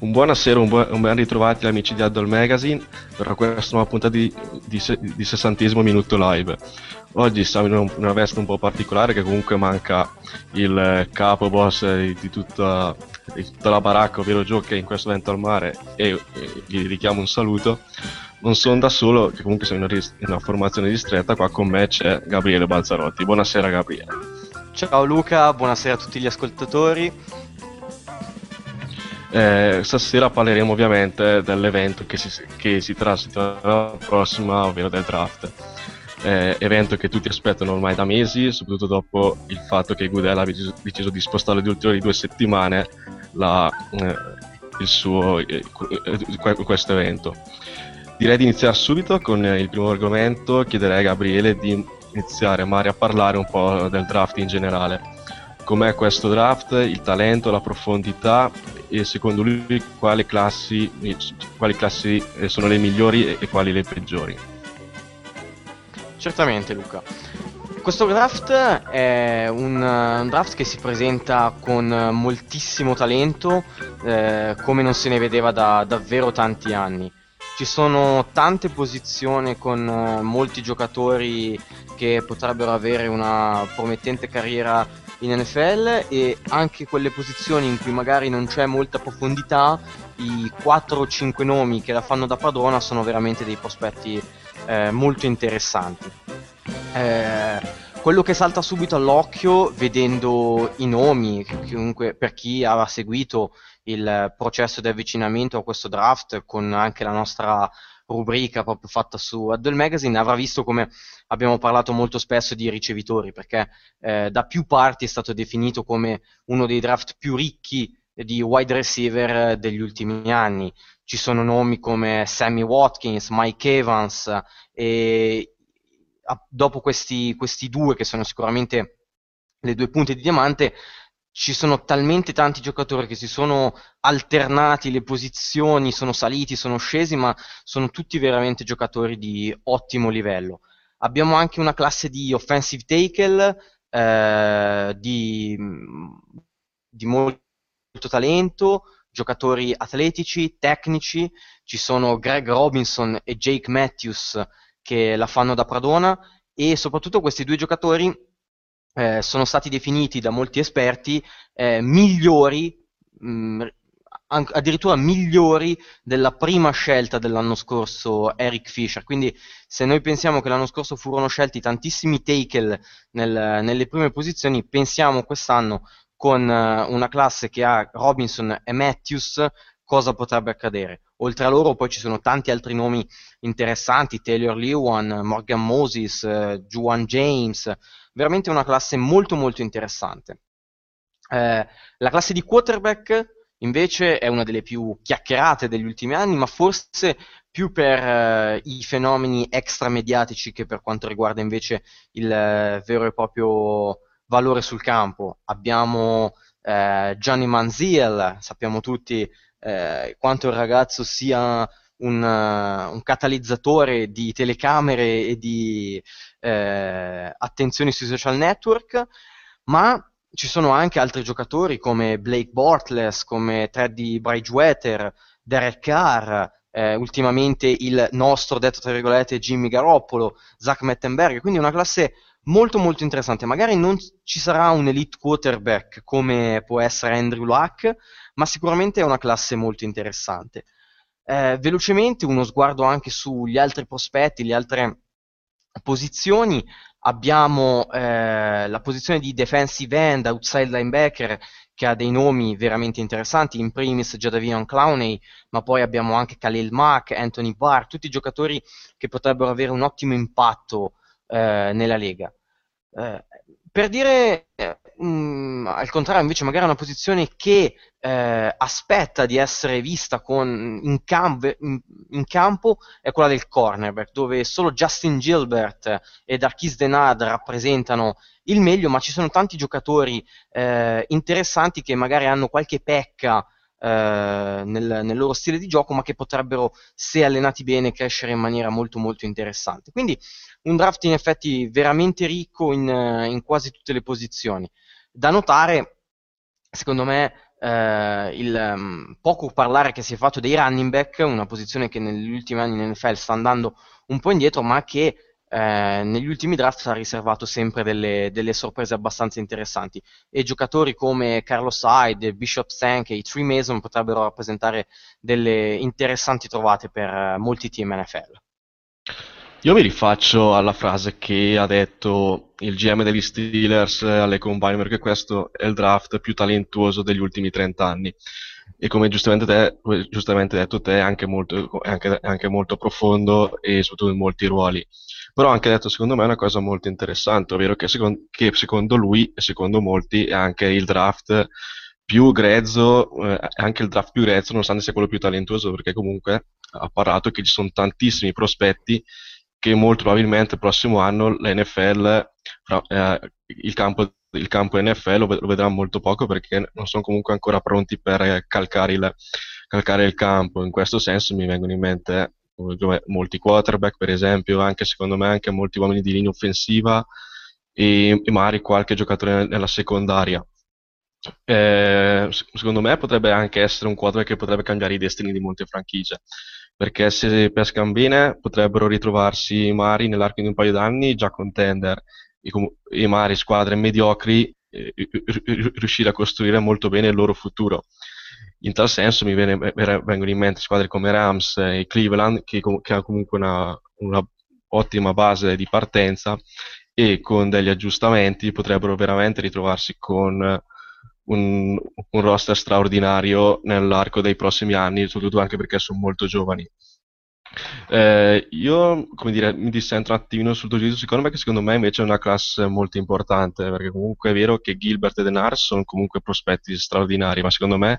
Un buonasera, un, buon, un ben ritrovati amici di Addle Magazine per questa nuova puntata di, di, di, sessantesimo minuto live. Oggi siamo in un, una veste un po' particolare che comunque manca il capo boss di, di, tutta, di tutta, la baracca, ovvero Joe che è in questo evento al mare e, e gli richiamo un saluto. Non sono da solo, che comunque sono in una, in una formazione distretta, qua con me c'è Gabriele Balzarotti. Buonasera Gabriele. Ciao Luca, buonasera a tutti gli ascoltatori. Eh, stasera parleremo ovviamente dell'evento che si, che si trasita la prossima, ovvero del draft. Eh, evento che tutti aspettano ormai da mesi, soprattutto dopo il fatto che Goodell ha deciso, deciso di spostare di ulteriori due settimane la, eh, suo, eh, questo evento. Direi di iniziare subito con il primo argomento, chiederei a Gabriele di iniziare Mari a parlare un po' del draft in generale com'è questo draft, il talento, la profondità e secondo lui quali classi, quali classi eh, sono le migliori e quali le peggiori. Certamente Luca. Questo draft è un, un, draft che si presenta con moltissimo talento, eh, come non se ne vedeva da davvero tanti anni. Ci sono tante posizioni con uh, molti giocatori che potrebbero avere una promettente carriera in NFL e anche quelle posizioni in cui magari non c'è molta profondità, i 4 o 5 nomi che la fanno da padrona sono veramente dei prospetti eh, molto interessanti. Eh, quello che salta subito all'occhio vedendo i nomi, comunque per chi ha seguito il processo di avvicinamento a questo draft con anche la nostra rubrica proprio fatta su Addle Magazine avrà visto come abbiamo parlato molto spesso di ricevitori perché eh, da più parti è stato definito come uno dei draft più ricchi di wide receiver degli ultimi anni. Ci sono nomi come Sammy Watkins, Mike Evans e dopo questi, questi due che sono sicuramente le due punte di diamante ci sono talmente tanti giocatori che si sono alternati le posizioni, sono saliti, sono scesi, ma sono tutti veramente giocatori di ottimo livello. Abbiamo anche una classe di offensive tackle eh, di, di molto talento, giocatori atletici, tecnici. Ci sono Greg Robinson e Jake Matthews che la fanno da Pradona e soprattutto questi due giocatori eh, sono stati definiti da molti esperti eh, migliori, mh, an- addirittura migliori della prima scelta dell'anno scorso Eric Fisher. Quindi se noi pensiamo che l'anno scorso furono scelti tantissimi tackle nel, nelle prime posizioni, pensiamo quest'anno con uh, una classe che ha Robinson e Matthews cosa potrebbe accadere. Oltre a loro poi ci sono tanti altri nomi interessanti, Taylor Lewan, Morgan Moses, eh, Juan James, veramente una classe molto molto interessante. Eh, la classe di quarterback invece è una delle più chiacchierate degli ultimi anni, ma forse più per eh, i fenomeni extramediatici che per quanto riguarda invece il eh, vero e proprio valore sul campo. Abbiamo eh, Gianni Manziel, sappiamo tutti eh, quanto il ragazzo sia un, uh, un, catalizzatore di telecamere e di eh, attenzioni sui social network, ma ci sono anche altri giocatori come Blake Bortles, come Teddy Bridgewater, Derek Carr, eh, ultimamente il nostro, detto tra virgolette, Jimmy Garoppolo, Zach Mettenberg, quindi una classe molto molto interessante. Magari non ci sarà un elite quarterback come può essere Andrew Luck, ma sicuramente è una classe molto interessante. Eh, velocemente uno sguardo anche sugli altri prospetti, le altre posizioni. Abbiamo eh, la posizione di defensive end, outside linebacker, che ha dei nomi veramente interessanti, in primis Jadavion Clowney, ma poi abbiamo anche Khalil Mack, Anthony Barr, tutti giocatori che potrebbero avere un ottimo impatto eh, nella Lega. Eh, per dire mh, mm, al contrario, invece, magari una posizione che eh, aspetta di essere vista con, in, camp, in, in, campo è quella del cornerback, dove solo Justin Gilbert e Darkis Denard rappresentano il meglio, ma ci sono tanti giocatori eh, interessanti che magari hanno qualche pecca nel, nel, loro stile di gioco, ma che potrebbero, se allenati bene, crescere in maniera molto molto interessante. Quindi un draft in effetti veramente ricco in, in quasi tutte le posizioni. Da notare, secondo me, eh, il um, poco parlare che si è fatto dei running back, una posizione che negli ultimi anni in NFL sta andando un po' indietro, ma che eh, negli ultimi draft ha riservato sempre delle, delle, sorprese abbastanza interessanti. E giocatori come Carlos Hyde, Bishop Stank e i Tree Mason potrebbero rappresentare delle interessanti trovate per uh, molti team NFL. Io mi rifaccio alla frase che ha detto il GM degli Steelers alle Combine perché questo è il draft più talentuoso degli ultimi 30 anni. E come giustamente, te, giustamente detto te è anche molto, anche, anche molto profondo e soprattutto in molti ruoli però ha anche detto secondo me una cosa molto interessante ovvero che secondo, che secondo lui e secondo molti è anche il draft più grezzo, eh, anche il draft più grezzo, nonostante sia quello più talentuoso, perché comunque ha parlato che ci sono tantissimi prospetti che molto probabilmente il prossimo anno l'NFL, eh, il, campo, il campo NFL lo, lo, vedrà molto poco perché non sono comunque ancora pronti per calcare il, calcare il campo. In questo senso mi vengono in mente eh, molti quarterback, per esempio, anche secondo me anche molti uomini di linea offensiva e, e magari qualche giocatore nella secondaria. Eh, secondo me potrebbe anche essere un quadro che potrebbe cambiare i destini di molte franchigie perché se pescano bene potrebbero ritrovarsi magari nell'arco di un paio d'anni già contender e, com- e magari squadre mediocri eh, riuscire a costruire molto bene il loro futuro. In tal senso mi viene, vengono in mente squadre come Rams e Cleveland che, che hanno comunque una, una ottima base di partenza e con degli aggiustamenti potrebbero veramente ritrovarsi con un, un roster straordinario nell'arco dei prossimi anni, soprattutto anche perché sono molto giovani. Eh, io, come dire, mi dissento un attimino sul tuo giudizio, secondo me che secondo me invece è una classe molto importante, perché comunque è vero che Gilbert e Denars sono comunque prospetti straordinari, ma secondo me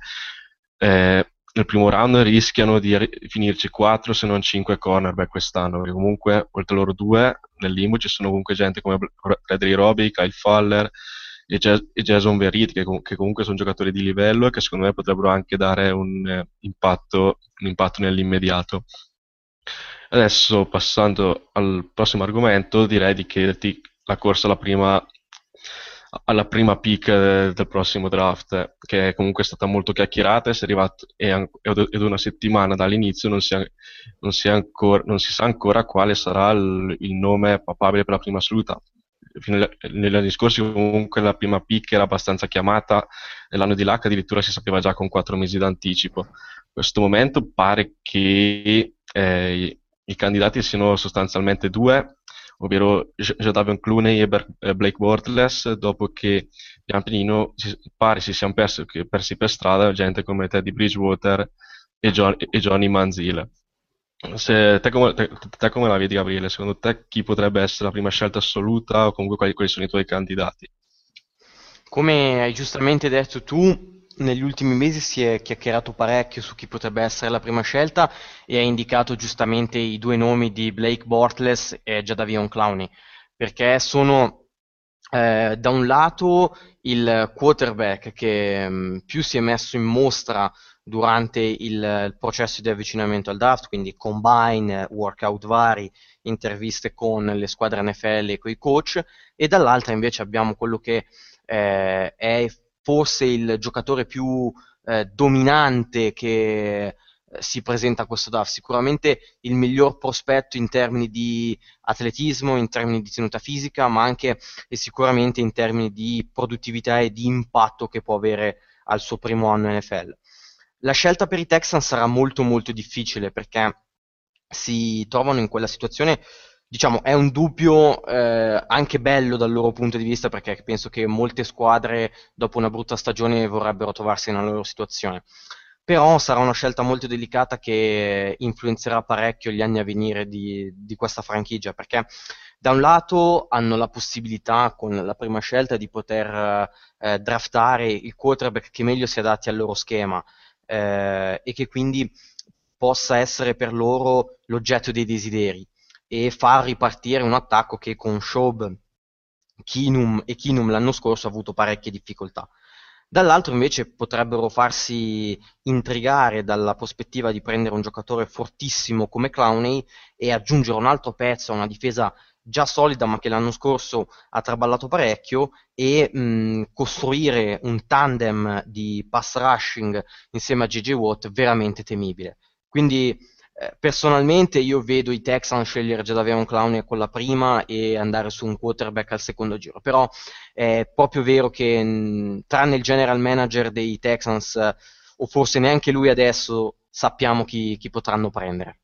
eh, nel primo round rischiano di finirci 4 se non 5 cornerback quest'anno, perché comunque oltre loro due nel limbo ci sono comunque gente come Bradley Robbie, Kyle Faller, e, Jason Verrit che, che, comunque sono giocatori di livello e che secondo me potrebbero anche dare un, eh, impatto, un impatto nell'immediato. Adesso passando al prossimo argomento direi di chiederti la corsa alla prima, alla prima pick del prossimo draft che comunque è stata molto chiacchierata è arrivato, ed una settimana dall'inizio non si, non, si ancora, non si, sa ancora quale sarà il, il nome papabile per la prima assoluta negli anni scorsi comunque la prima pick era abbastanza chiamata e l'anno di là addirittura si sapeva già con quattro mesi d'anticipo. In questo momento pare che eh, i candidati siano sostanzialmente due, ovvero Jadavion Clooney e Blake Bortles, dopo che pian pianino pare si siano persi, persi per strada gente come Teddy Bridgewater e, John, e Johnny Manziel. Se, te, come, te, te, come, la vedi, Gabriele? Secondo te chi potrebbe essere la prima scelta assoluta o comunque quali, quali sono i tuoi candidati? Come hai giustamente detto tu, negli ultimi mesi si è chiacchierato parecchio su chi potrebbe essere la prima scelta e hai indicato giustamente i due nomi di Blake Bortles e Jadavion Clowney, perché sono eh, da un lato il quarterback che mh, mm, più si è messo in mostra durante il, il, processo di avvicinamento al draft, quindi combine, workout vari, interviste con le squadre NFL e con i coach, e dall'altra invece abbiamo quello che eh, è forse il giocatore più eh, dominante che eh, si presenta a questo draft, sicuramente il miglior prospetto in termini di atletismo, in termini di tenuta fisica, ma anche e sicuramente in termini di produttività e di impatto che può avere al suo primo anno NFL la scelta per i Texans sarà molto molto difficile perché si trovano in quella situazione, diciamo, è un dubbio eh, anche bello dal loro punto di vista perché penso che molte squadre dopo una brutta stagione vorrebbero trovarsi nella loro situazione. Però sarà una scelta molto delicata che influenzerà parecchio gli anni a venire di, di questa franchigia perché da un lato hanno la possibilità con la prima scelta di poter eh, draftare il quarterback che meglio si adatti al loro schema eh, e che quindi possa essere per loro l'oggetto dei desideri e far ripartire un attacco che con Schaub, Kinum e Kinum l'anno scorso ha avuto parecchie difficoltà. Dall'altro invece potrebbero farsi intrigare dalla prospettiva di prendere un giocatore fortissimo come Clowney e aggiungere un altro pezzo a una difesa già solida ma che l'anno scorso ha traballato parecchio e mh, costruire un tandem di pass rushing insieme a JJ Watt veramente temibile. Quindi personalmente io vedo i Texans scegliere già davvero un clown con la prima e andare su un quarterback al secondo giro, però è proprio vero che mh, tranne il general manager dei Texans o forse neanche lui adesso sappiamo chi, chi potranno prendere.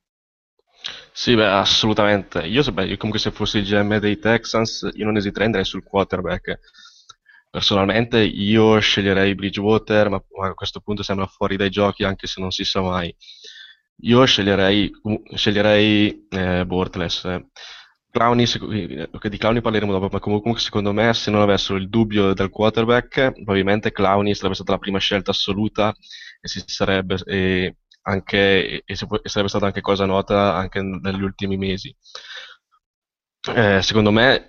Sì, beh, assolutamente. Io, beh, io comunque se fossi il GM dei Texans, io non esiterei andrei sul quarterback. Personalmente io sceglierei Bridgewater, ma a questo punto sembra fuori dai giochi anche se non si sa mai. Io sceglierei, sceglierei eh, Bortles. Clowny, okay, di Clowny parleremo dopo, ma comunque secondo me se non avessero il dubbio del quarterback, probabilmente Clowny sarebbe stata la prima scelta assoluta e sarebbe, e anche, e sarebbe stata anche cosa nota anche negli ultimi mesi. Eh, secondo, me,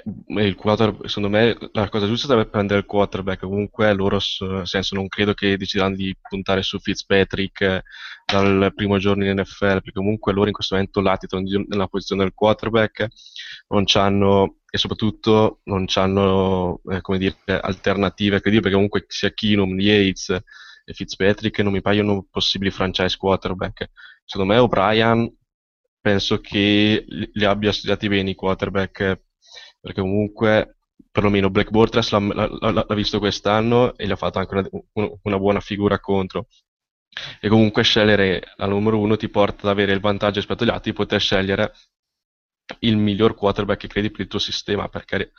secondo, me, la cosa giusta sarebbe prendere il quarterback. Comunque loro, nel senso, non credo che decideranno di puntare su Fitzpatrick eh, dal primo giorno in NFL, perché comunque loro in questo momento latitano nella posizione del quarterback, non hanno e soprattutto non hanno eh, alternative credibili, perché comunque sia Keenum, Yates e Fitzpatrick non mi paiono possibili franchise quarterback. Secondo me O'Brien penso che li abbia studiati bene i quarterback, perché comunque perlomeno Black Bortles l'ha, l'ha, l'ha, visto quest'anno e gli ha fatto anche una, una, buona figura contro. E comunque scegliere la numero uno ti porta ad avere il vantaggio rispetto agli altri di poter scegliere il miglior quarterback che credi per il tuo sistema, perché,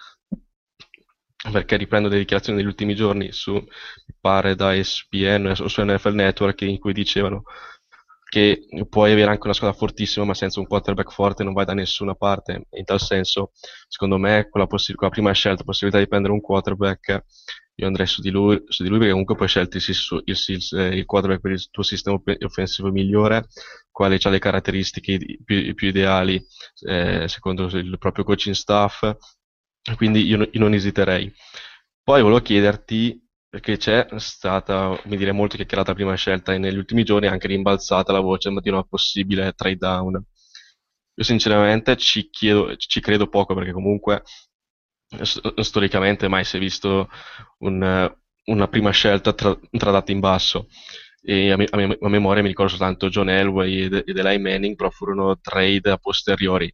perché riprendo delle dichiarazioni degli ultimi giorni su, mi pare da ESPN o su NFL Network in cui dicevano che puoi avere anche una squadra fortissima, ma senza un quarterback forte non vai da nessuna parte. In tal senso, secondo me, con la, possi- con la prima scelta, possibilità di prendere un quarterback, io andrei su di lui, su di lui perché comunque puoi scegliere il, il, il, quarterback per il tuo sistema offensivo migliore, quale ha le caratteristiche più, più ideali eh, secondo il proprio coaching staff. Quindi io, io non esiterei. Poi volevo chiederti perché c'è stata, come dire, molto chiacchierata prima scelta e negli ultimi giorni è anche rimbalzata la voce di una possibile trade down. Io sinceramente ci, chiedo, ci credo poco perché comunque storicamente mai si è visto un, una prima scelta tra, tradata in basso. E a, me, a, me, a, memoria mi ricordo soltanto John Elway ed, ed Eli Manning però furono trade a posteriori.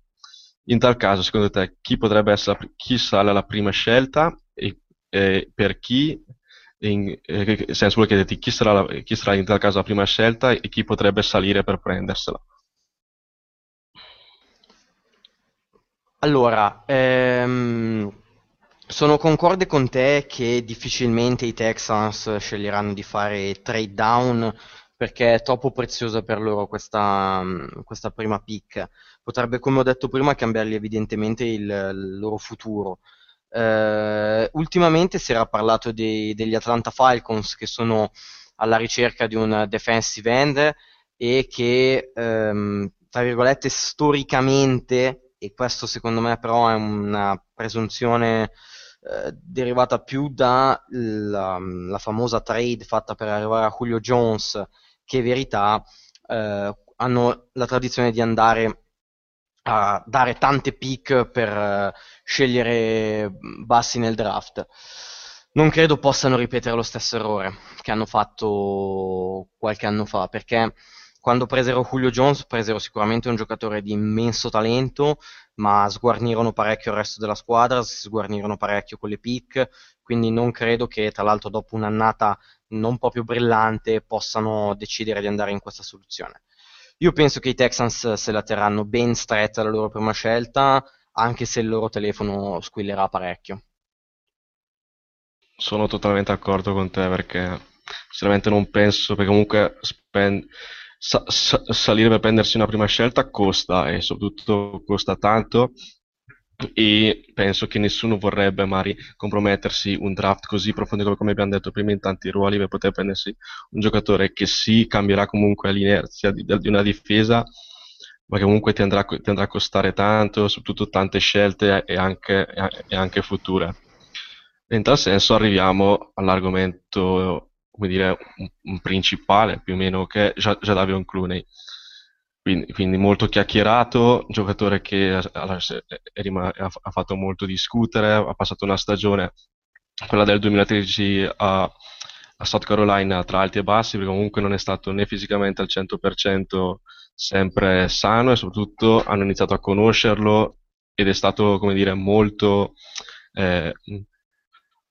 In tal caso secondo te chi potrebbe essere chi sale alla prima scelta e, e per chi in, eh, senso vuole chiederti chi sarà, la, chi sarà in tal caso la prima scelta e chi potrebbe salire per prendersela. Allora, ehm, sono concorde con te che difficilmente i Texans sceglieranno di fare trade down perché è troppo preziosa per loro questa, questa prima pick. Potrebbe, come ho detto prima, cambiargli evidentemente il, il loro futuro. Eh, ultimamente si era parlato dei, degli Atlanta Falcons che sono alla ricerca di un defensive end e che, ehm, tra virgolette, storicamente, e questo secondo me però è una presunzione eh, derivata più dalla la famosa trade fatta per arrivare a Julio Jones che verità, eh, hanno la tradizione di andare a dare tante pick per uh, scegliere bassi nel draft. Non credo possano ripetere lo stesso errore che hanno fatto qualche anno fa, perché quando presero Julio Jones presero sicuramente un giocatore di immenso talento, ma sguarnirono parecchio il resto della squadra, si sguarnirono parecchio con le pick, quindi non credo che tra l'altro dopo un'annata non proprio brillante possano decidere di andare in questa soluzione. Io penso che i Texans se la terranno ben stretta la loro prima scelta, anche se il loro telefono squillerà parecchio. Sono totalmente d'accordo con te perché sinceramente non penso, perché comunque spend- sa- sa- salire per prendersi una prima scelta costa e soprattutto costa tanto e penso che nessuno vorrebbe magari compromettersi un draft così profondo come abbiamo detto prima in tanti ruoli per poter prendersi un giocatore che sì cambierà comunque l'inerzia di, di una difesa ma che comunque ti andrà, ti andrà, a costare tanto, soprattutto tante scelte e anche, e anche future. In tal senso arriviamo all'argomento, come dire, un, un principale più o meno, che è Jadavion Clooney. quindi, quindi, molto chiacchierato, giocatore che ha, fatto molto discutere, ha passato una stagione, quella del 2013 a, a South Carolina, tra alti e bassi, perché comunque non è stato né fisicamente al 100% sempre sano e soprattutto hanno iniziato a conoscerlo ed è stato, come dire, molto... Eh,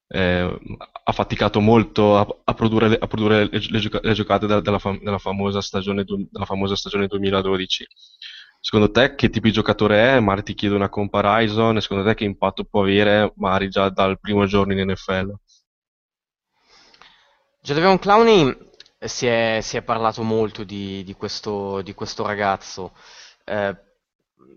eh, ha faticato molto a, a produrre, a produrre le, le, le, giocate della, della, fam- della, famosa stagione, della, famosa stagione, 2012. Secondo te che tipo di giocatore è? Magari ti chiedo una comparison, secondo te che impatto può avere magari già dal primo giorno in NFL? Jadavion Clowney si è, si è, parlato molto di, di, questo, di questo, ragazzo. Eh,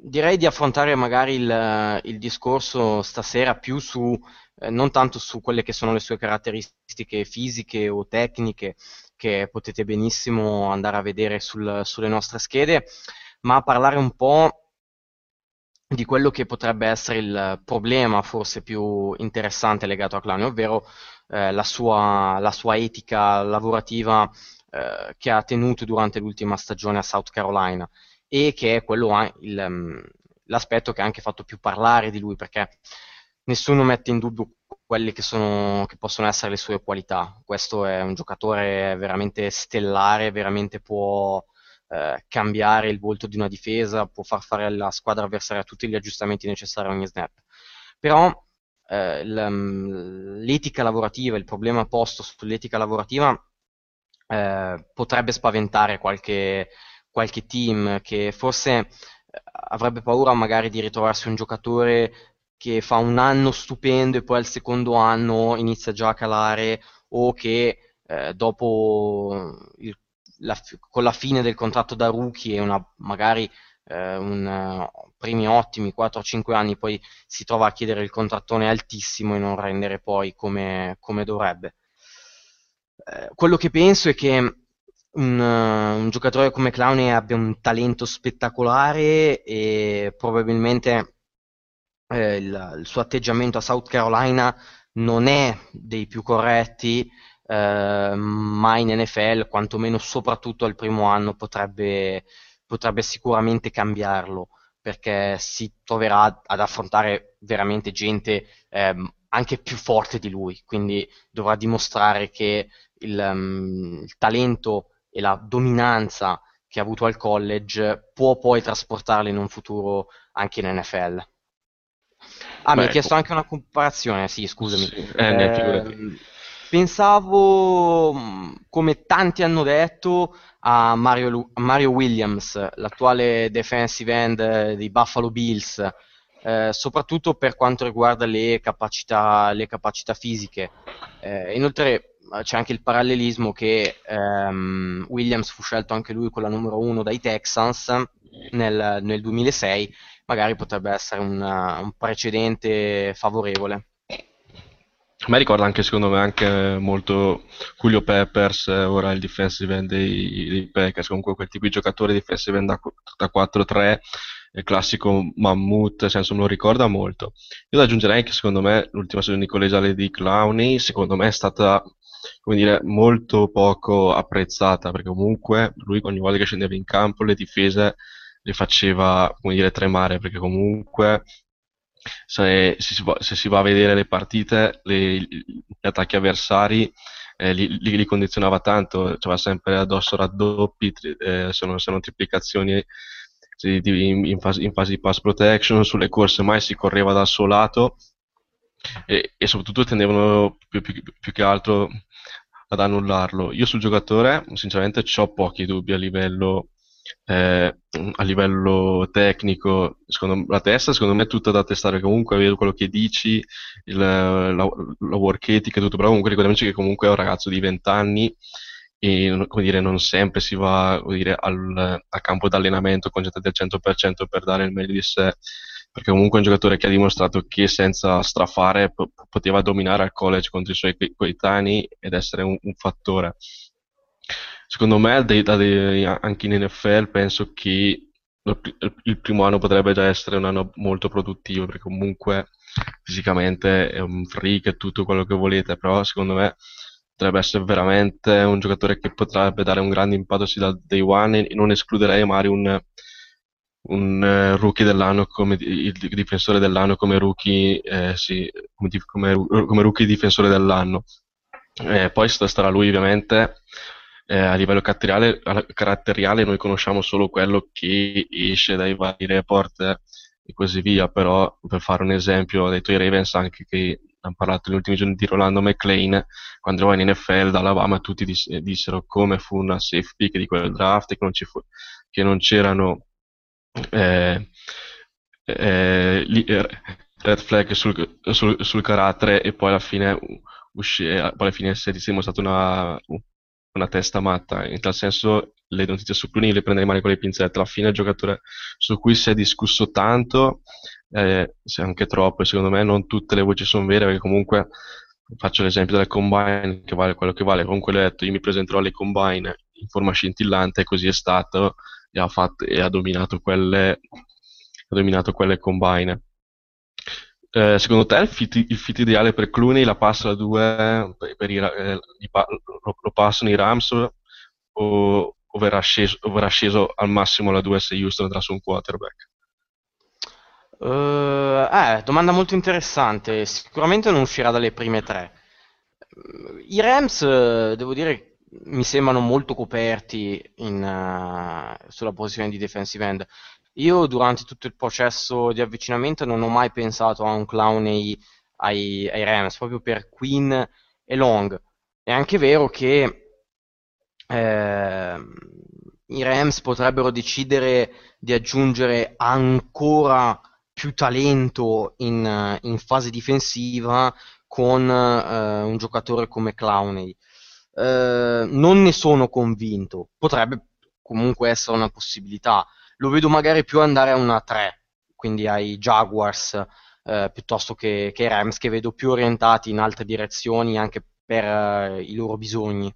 direi di affrontare magari il, il discorso stasera più su eh, non tanto su quelle che sono le sue caratteristiche fisiche o tecniche, che potete benissimo andare a vedere sul, sulle nostre schede, ma parlare un po' di quello che potrebbe essere il problema forse più interessante legato a Clowney, ovvero eh, la, sua, la, sua, etica lavorativa eh, che ha tenuto durante l'ultima stagione a South Carolina e che è quello il, mm, l'aspetto che ha anche fatto più parlare di lui perché nessuno mette in dubbio quelle che, sono, che possono essere le sue qualità. Questo è un giocatore veramente stellare, veramente può eh, cambiare il volto di una difesa, può far fare alla squadra avversaria tutti gli aggiustamenti necessari a ogni snap. Però eh, l'etica lavorativa, il problema posto sull'etica lavorativa eh, potrebbe spaventare qualche, qualche team che forse eh, avrebbe paura magari di ritrovarsi un giocatore che fa un anno stupendo e poi al secondo anno inizia già a calare o che eh, dopo il, la, con la fine del contratto da rookie e una, magari eh, un, primi ottimi 4-5 anni poi si trova a chiedere il contrattone altissimo e non rendere poi come, come dovrebbe. Eh, quello che penso è che un, uh, un giocatore come Clowney abbia un talento spettacolare e probabilmente eh, il, il, suo atteggiamento a South Carolina non è dei più corretti, eh, ma in NFL, quantomeno soprattutto al primo anno, potrebbe, potrebbe sicuramente cambiarlo, perché si troverà ad affrontare veramente gente eh, anche più forte di lui, quindi dovrà dimostrare che il, um, il talento e la dominanza che ha avuto al college può poi trasportarlo in un futuro anche in NFL. Ah, Beh, mi hai chiesto anche una comparazione, sì, scusami. Sì, eh, eh, pensavo, mm, come tanti hanno detto, a Mario, Mario Williams, l'attuale defensive end dei Buffalo Bills, eh, soprattutto per quanto riguarda le capacità, le capacità fisiche. Eh, inoltre eh, c'è anche il parallelismo che ehm, Williams fu scelto anche lui con la numero 1 dai Texans nel, nel 2006 magari potrebbe essere un, un precedente favorevole. A me ricorda anche, secondo me, anche molto Julio Peppers, eh, ora il defensive end dei, dei Packers, comunque quel tipo di giocatore defensive end da, da 4-3, il classico mammut, nel senso me lo ricorda molto. Io aggiungerei che secondo me l'ultima stagione di collegiale di Clowney, secondo me è stata come dire, molto poco apprezzata, perché comunque lui ogni volta che scendeva in campo le difese le faceva, come dire, tremare, perché comunque se, se, si, va, se si, va, a vedere le partite, le, gli attacchi avversari eh, li, li, li, condizionava tanto, c'era sempre addosso raddoppi, eh, se, non, se non triplicazioni in, in, fase, in, fase, di pass protection, sulle corse mai si correva dal suo lato e, e soprattutto tendevano più, più, più, che altro ad annullarlo. Io sul giocatore, sinceramente, ho pochi dubbi a livello eh, a livello tecnico, secondo, la testa secondo me è tutta da testare comunque, vedo quello che dici, il, la, la work ethic e tutto, però comunque ricordiamoci che comunque è un ragazzo di 20 anni e come dire, non sempre si va dire, al, al, campo d'allenamento concentrati al 100% per dare il meglio di sé, perché comunque è un giocatore che ha dimostrato che senza strafare p- poteva dominare al college contro i suoi coetanei ed essere un, un fattore secondo me anche in NFL penso che il primo anno potrebbe già essere un anno molto produttivo perché comunque fisicamente è un freak e tutto quello che volete però secondo me potrebbe essere veramente un giocatore che potrebbe dare un grande impatto sì dal day one e non escluderei magari un, un uh, rookie dell'anno come il difensore dell'anno come rookie, eh, sì, come, come, rookie difensore dell'anno. Eh, poi starà lui ovviamente eh, a livello caratteriale, caratteriale, noi conosciamo solo quello che esce dai vari report e così via, però per fare un esempio dei tuoi Ravens anche che hanno parlato negli ultimi giorni di Rolando McLean, quando eravamo in NFL da Alabama tutti dis- dissero come fu una safe pick di quel draft che non, fu- che non c'erano eh, eh, li- eh, red flag sul, sul, sul, carattere e poi alla fine uscì, poi alla fine si è dimostrato una, una testa matta, in tal senso le notizie su Clooney le prenderei male con le pinzette, alla fine il giocatore su cui si è discusso tanto, eh, anche troppo, e secondo me non tutte le voci sono vere, perché comunque faccio l'esempio del combine che vale quello che vale, comunque l'ho detto, io mi presenterò alle combine in forma scintillante, così è stato, e ha, fatto, e ha dominato quelle, ha dominato quelle combine. Eh, secondo te il fit, il fit, ideale per Clooney la passa da due, per, per i, eh, lo, lo, passano i Rams o, o, verrà sceso, o, verrà sceso, al massimo la 2 se Houston andrà su un quarterback? Uh, eh, domanda molto interessante. Sicuramente non uscirà dalle prime tre. I Rams, devo dire, mi sembrano molto coperti in, uh, sulla posizione di defensive end. Io durante tutto il processo di avvicinamento non ho mai pensato a un clown ai, ai, ai Rams, proprio per Queen e Long. È anche vero che eh, i Rams potrebbero decidere di aggiungere ancora più talento in, in fase difensiva con eh, un giocatore come Clowney. Eh, non ne sono convinto, potrebbe comunque essere una possibilità lo vedo magari più andare a una 3, quindi ai Jaguars eh, piuttosto che, ai Rams, che vedo più orientati in altre direzioni anche per eh, i loro bisogni.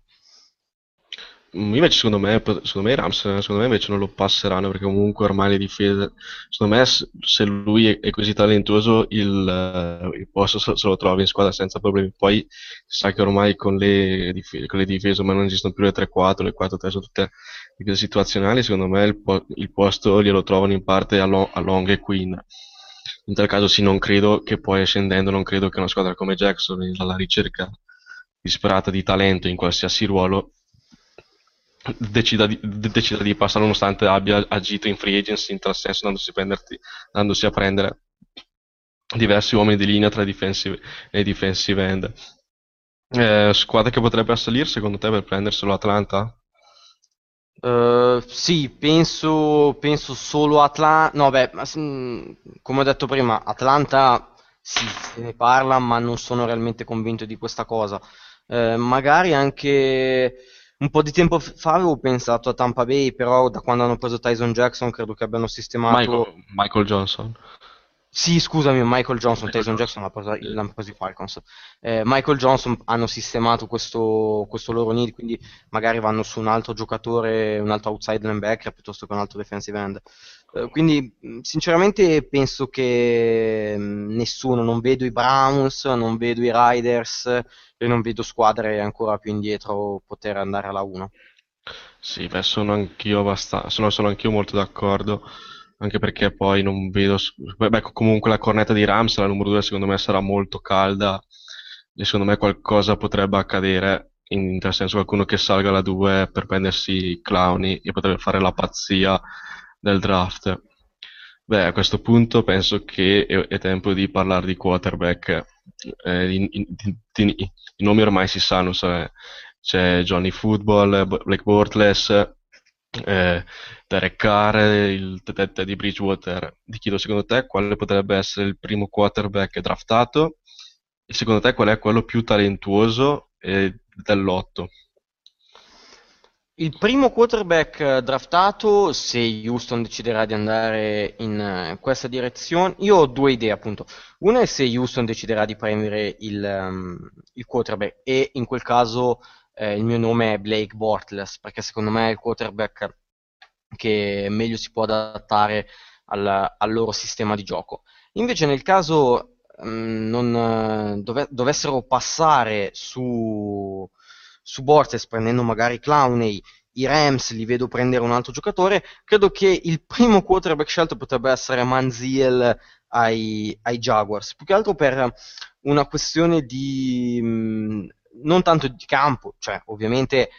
Mm, invece secondo me, secondo me i Rams secondo me invece non lo passeranno perché comunque ormai le difese secondo me se lui è, così talentuoso il, eh, il posto se lo trova in squadra senza problemi. Poi sa che ormai con le, difese, con le difese ma non esistono più le 3-4 le 4-3 sono tutte difese situazionali secondo me il, il posto glielo trovano in parte a, Long, a Long e Queen in tal caso sì non credo che poi scendendo non credo che una squadra come Jackson alla ricerca disperata di talento in qualsiasi ruolo decida di, decida di passare nonostante abbia agito in free agency in tal senso dandosi, dandosi a prendere diversi uomini di linea tra i defensive e i defensive end. Eh, squadra che potrebbe assalire secondo te per prenderselo Atlanta? Uh, sì, penso, penso solo Atlanta. No, beh, come ho detto prima, Atlanta sì, se ne parla, ma non sono realmente convinto di questa cosa. Uh, magari anche un po' di tempo fa avevo pensato a Tampa Bay, però da quando hanno preso Tyson Jackson credo che abbiano sistemato... Michael, Michael Johnson. Sì, scusami, Michael Johnson, Tyson Jackson l'hanno preso i Falcons. Eh, Michael Johnson hanno sistemato questo, questo, loro need, quindi magari vanno su un altro giocatore, un altro outside linebacker piuttosto che un altro defensive end. Eh, quindi, sinceramente, penso che nessuno, non vedo i Browns, non vedo i Riders e non vedo squadre ancora più indietro poter andare alla 1. Sì, beh, sono anch'io abbastanza, sono, sono anch'io molto d'accordo anche perché poi non vedo... Beh, comunque la cornetta di Rams, la numero 2, secondo me sarà molto calda e secondo me qualcosa potrebbe accadere, in tal senso qualcuno che salga alla 2 per prendersi i clowni e potrebbe fare la pazzia del draft. Beh, a questo punto penso che è, è tempo di parlare di quarterback. Eh, in, in, in, I nomi ormai si sanno, c'è Johnny Football, Blake Bortles, eh, Derek Carr, il tetete di Bridgewater. Ti chiedo secondo te quale potrebbe essere il primo quarterback draftato e secondo te qual è quello più talentuoso eh, dell'otto? Il primo quarterback draftato, se Houston deciderà di andare in questa direzione, io ho due idee appunto. Una è se Houston deciderà di prendere il, um, il quarterback e in quel caso eh, il mio nome è Blake Bortles, perché secondo me è il quarterback che meglio si può adattare al, al loro sistema di gioco. Invece nel caso mm, non dove, dovessero passare su, su Borges prendendo magari Clowney, i Rams li vedo prendere un altro giocatore, credo che il primo quarterback scelto potrebbe essere Manziel ai, ai Jaguars, più che altro per una questione di... Mh, non tanto di campo, cioè ovviamente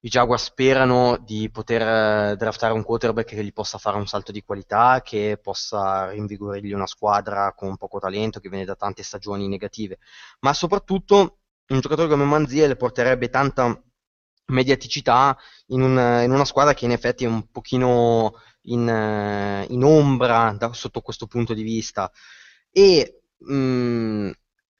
i Jaguars sperano di poter eh, draftare un quarterback che gli possa fare un salto di qualità, che possa rinvigorirgli una squadra con poco talento, che viene da tante stagioni negative, ma soprattutto un giocatore come Manziel porterebbe tanta mediaticità in, un, in, una squadra che in effetti è un pochino in, in ombra da, sotto questo punto di vista. E mh, mm,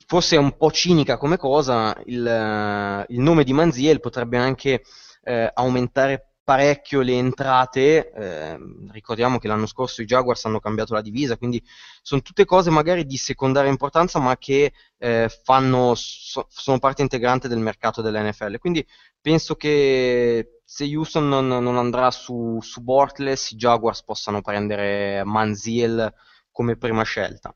forse è un po' cinica come cosa il, il nome di Manziel potrebbe anche eh, aumentare parecchio le entrate, eh, ricordiamo che l'anno scorso i Jaguars hanno cambiato la divisa, quindi sono tutte cose magari di secondaria importanza ma che eh, fanno, so, sono parte integrante del mercato dell'NFL, quindi penso che se Houston non, non andrà su, su Bortles i Jaguars possano prendere Manziel come prima scelta.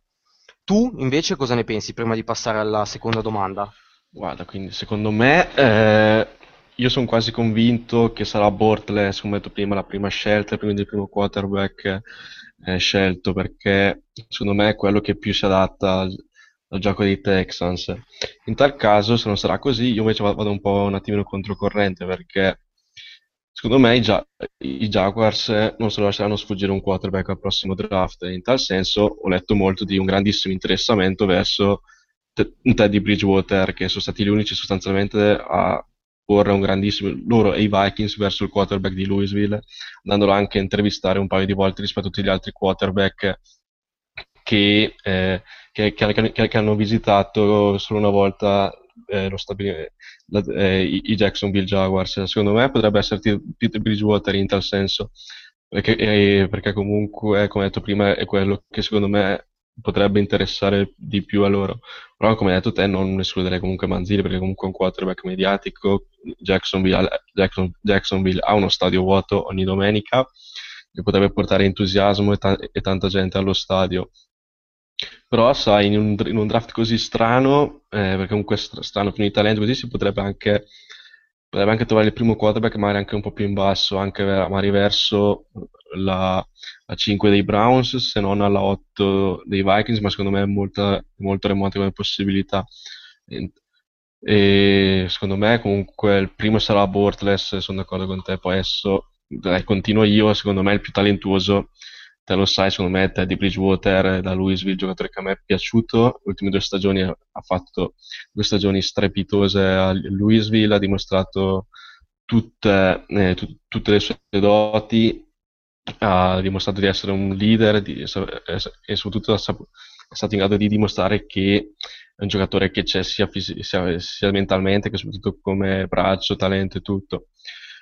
Tu invece cosa ne pensi prima di passare alla seconda domanda? Guarda, quindi secondo me eh, io sono quasi convinto che sarà Bortles, come detto prima, la prima scelta, quindi il primo quarterback eh, scelto, perché secondo me è quello che più si adatta al, al, gioco dei Texans. In tal caso, se non sarà così, io invece vado un po' un attimino controcorrente, perché secondo me i, Gia- i Jaguars non se lo lasceranno sfuggire un quarterback al prossimo draft. In tal senso ho letto molto di un grandissimo interessamento verso Teddy Bridgewater, che sono stati gli unici sostanzialmente a porre un grandissimo loro e i Vikings verso il quarterback di Louisville, andandolo anche a intervistare un paio di volte rispetto a tutti gli altri quarterback che, eh, che, che, che hanno visitato solo una volta eh, stabile, la, eh, i Jacksonville Jaguars. Secondo me potrebbe essere Peter Bridgewater in tal senso, perché, eh, perché comunque, come detto prima, è quello che secondo me potrebbe interessare di più a loro. Però, come hai detto te, non escluderei comunque Manzini perché comunque è un quarterback mediatico. Jacksonville, Jackson, Jacksonville ha uno stadio vuoto ogni domenica che potrebbe portare entusiasmo e, ta- e tanta gente allo stadio. Però, sai, in un, in un draft così strano, eh, perché comunque strano pieno di talento, così si potrebbe anche potrebbe anche trovare il primo quarterback magari anche un po' più in basso, anche magari verso la, la 5 dei Browns, se non alla 8 dei Vikings, ma secondo me è molto, molto remota come possibilità. E, secondo me comunque il primo sarà Bortles, sono d'accordo con te, poi adesso dai, continuo io, secondo me il più talentuoso te lo sai, secondo me Teddy Bridgewater da Louisville, giocatore che a me è piaciuto, le ultime due stagioni ha fatto due stagioni strepitose a Louisville, ha dimostrato tutte, eh, t- tutte le sue doti, ha dimostrato di essere un leader di, e soprattutto è stato in grado di dimostrare che è un giocatore che c'è sia, fisi- sia, sia mentalmente che soprattutto come braccio, talento e tutto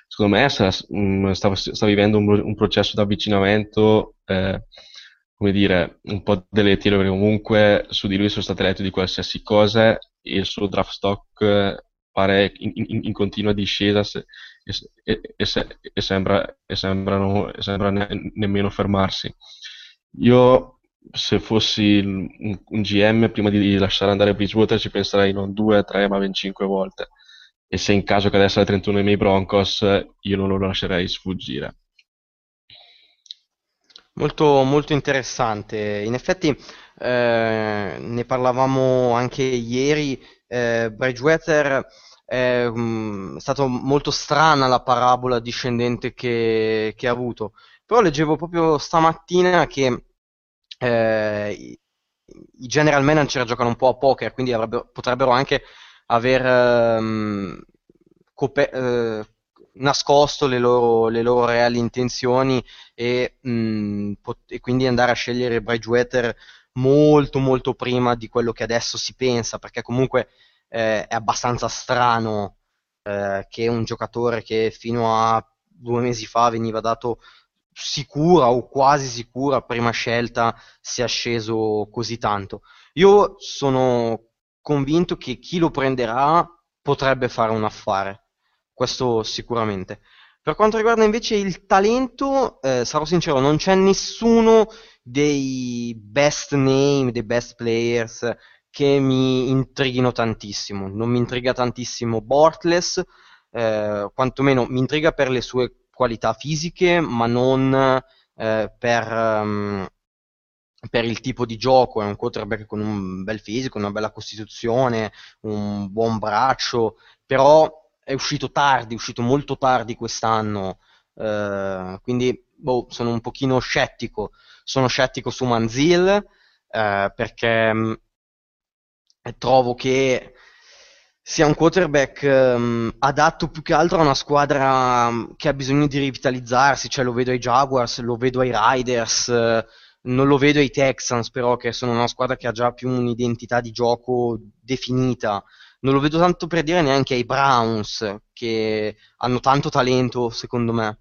secondo me sta, mm, sta, sta vivendo un, un, processo di avvicinamento, eh, come dire, un po' deletero, perché comunque su di lui sono state lette di qualsiasi cosa e il suo draft stock eh, pare in, in, in, continua discesa se, e, e, se, e, sembra, e sembra ne, nemmeno fermarsi. Io se fossi un, un, GM prima di lasciare andare Bridgewater ci penserei non due, tre, ma 25 volte e se in caso cadesse al 31 dei miei Broncos io non lo lascerei sfuggire. Molto, molto interessante. In effetti eh, ne parlavamo anche ieri. Eh, Bridgewater è um, stato molto strana la parabola discendente che, che, ha avuto. Però leggevo proprio stamattina che eh, i general manager giocano un po' a poker, quindi potrebbero anche aver ehm, cope- eh, nascosto le loro, le loro, reali intenzioni e, mh, mm, pot- e, quindi andare a scegliere Bridgewater molto molto prima di quello che adesso si pensa, perché comunque eh, è abbastanza strano eh, che un giocatore che fino a due mesi fa veniva dato sicura o quasi sicura prima scelta sia sceso così tanto. Io sono convinto che chi lo prenderà potrebbe fare un affare, questo sicuramente. Per quanto riguarda invece il talento, eh, sarò sincero, non c'è nessuno dei best name, dei best players che mi intrighino tantissimo. Non mi intriga tantissimo Bortless, eh, quantomeno mi intriga per le sue qualità fisiche, ma non eh, per, um, per, il tipo di gioco. È un quarterback con un bel fisico, una bella costituzione, un buon braccio, però è uscito tardi, è uscito molto tardi quest'anno. Eh, quindi boh, sono un pochino scettico. Sono scettico su Manzil eh, perché mh, mm, trovo che sia un quarterback um, adatto più che altro a una squadra um, che ha bisogno di rivitalizzarsi, cioè lo vedo ai Jaguars, lo vedo ai Riders, uh, non lo vedo ai Texans però che sono una squadra che ha già più un'identità di gioco definita, non lo vedo tanto per dire neanche ai Browns che hanno tanto talento secondo me.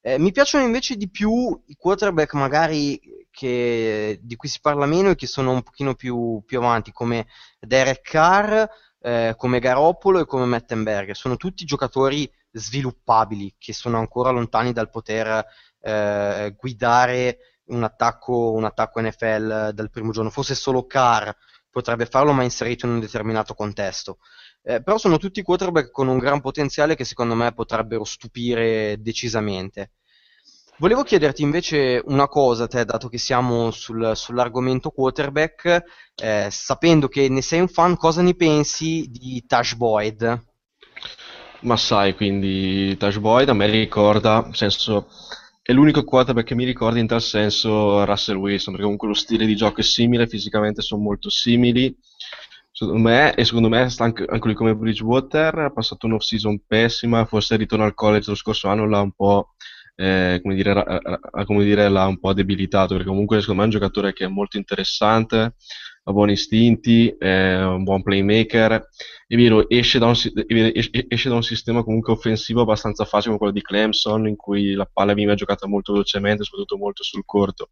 Eh, mi piacciono invece di più i quarterback magari che, di cui si parla meno e che sono un pochino più, più avanti come Derek Carr eh, come Garoppolo e come Mettenberger. Sono tutti giocatori sviluppabili che sono ancora lontani dal poter eh, guidare un attacco, un attacco NFL dal primo giorno. Forse solo Carr potrebbe farlo, ma inserito in un determinato contesto. Eh, però sono tutti quarterback con un gran potenziale che secondo me potrebbero stupire decisamente. Volevo chiederti invece una cosa, te, dato che siamo sul, sull'argomento quarterback, eh, sapendo che ne sei un fan, cosa ne pensi di Tash Boyd? Ma sai, quindi Tash Boyd a me ricorda, nel senso, è l'unico quarterback che mi ricorda in tal senso Russell Wilson, perché comunque lo stile di gioco è simile, fisicamente sono molto simili. Secondo me, e secondo me anche, anche lui come Bridgewater ha passato un'off-season pessima, forse il ritorno al college lo scorso anno l'ha un po' eh, come, dire, ha, come dire, l'ha un po' debilitato, perché comunque secondo me è un giocatore che è molto interessante, buoni istinti, è un buon playmaker, e vero, esce da, un, esce da un sistema comunque offensivo abbastanza facile come quello di Clemson, in cui la palla veniva giocata molto velocemente, soprattutto molto sul corto,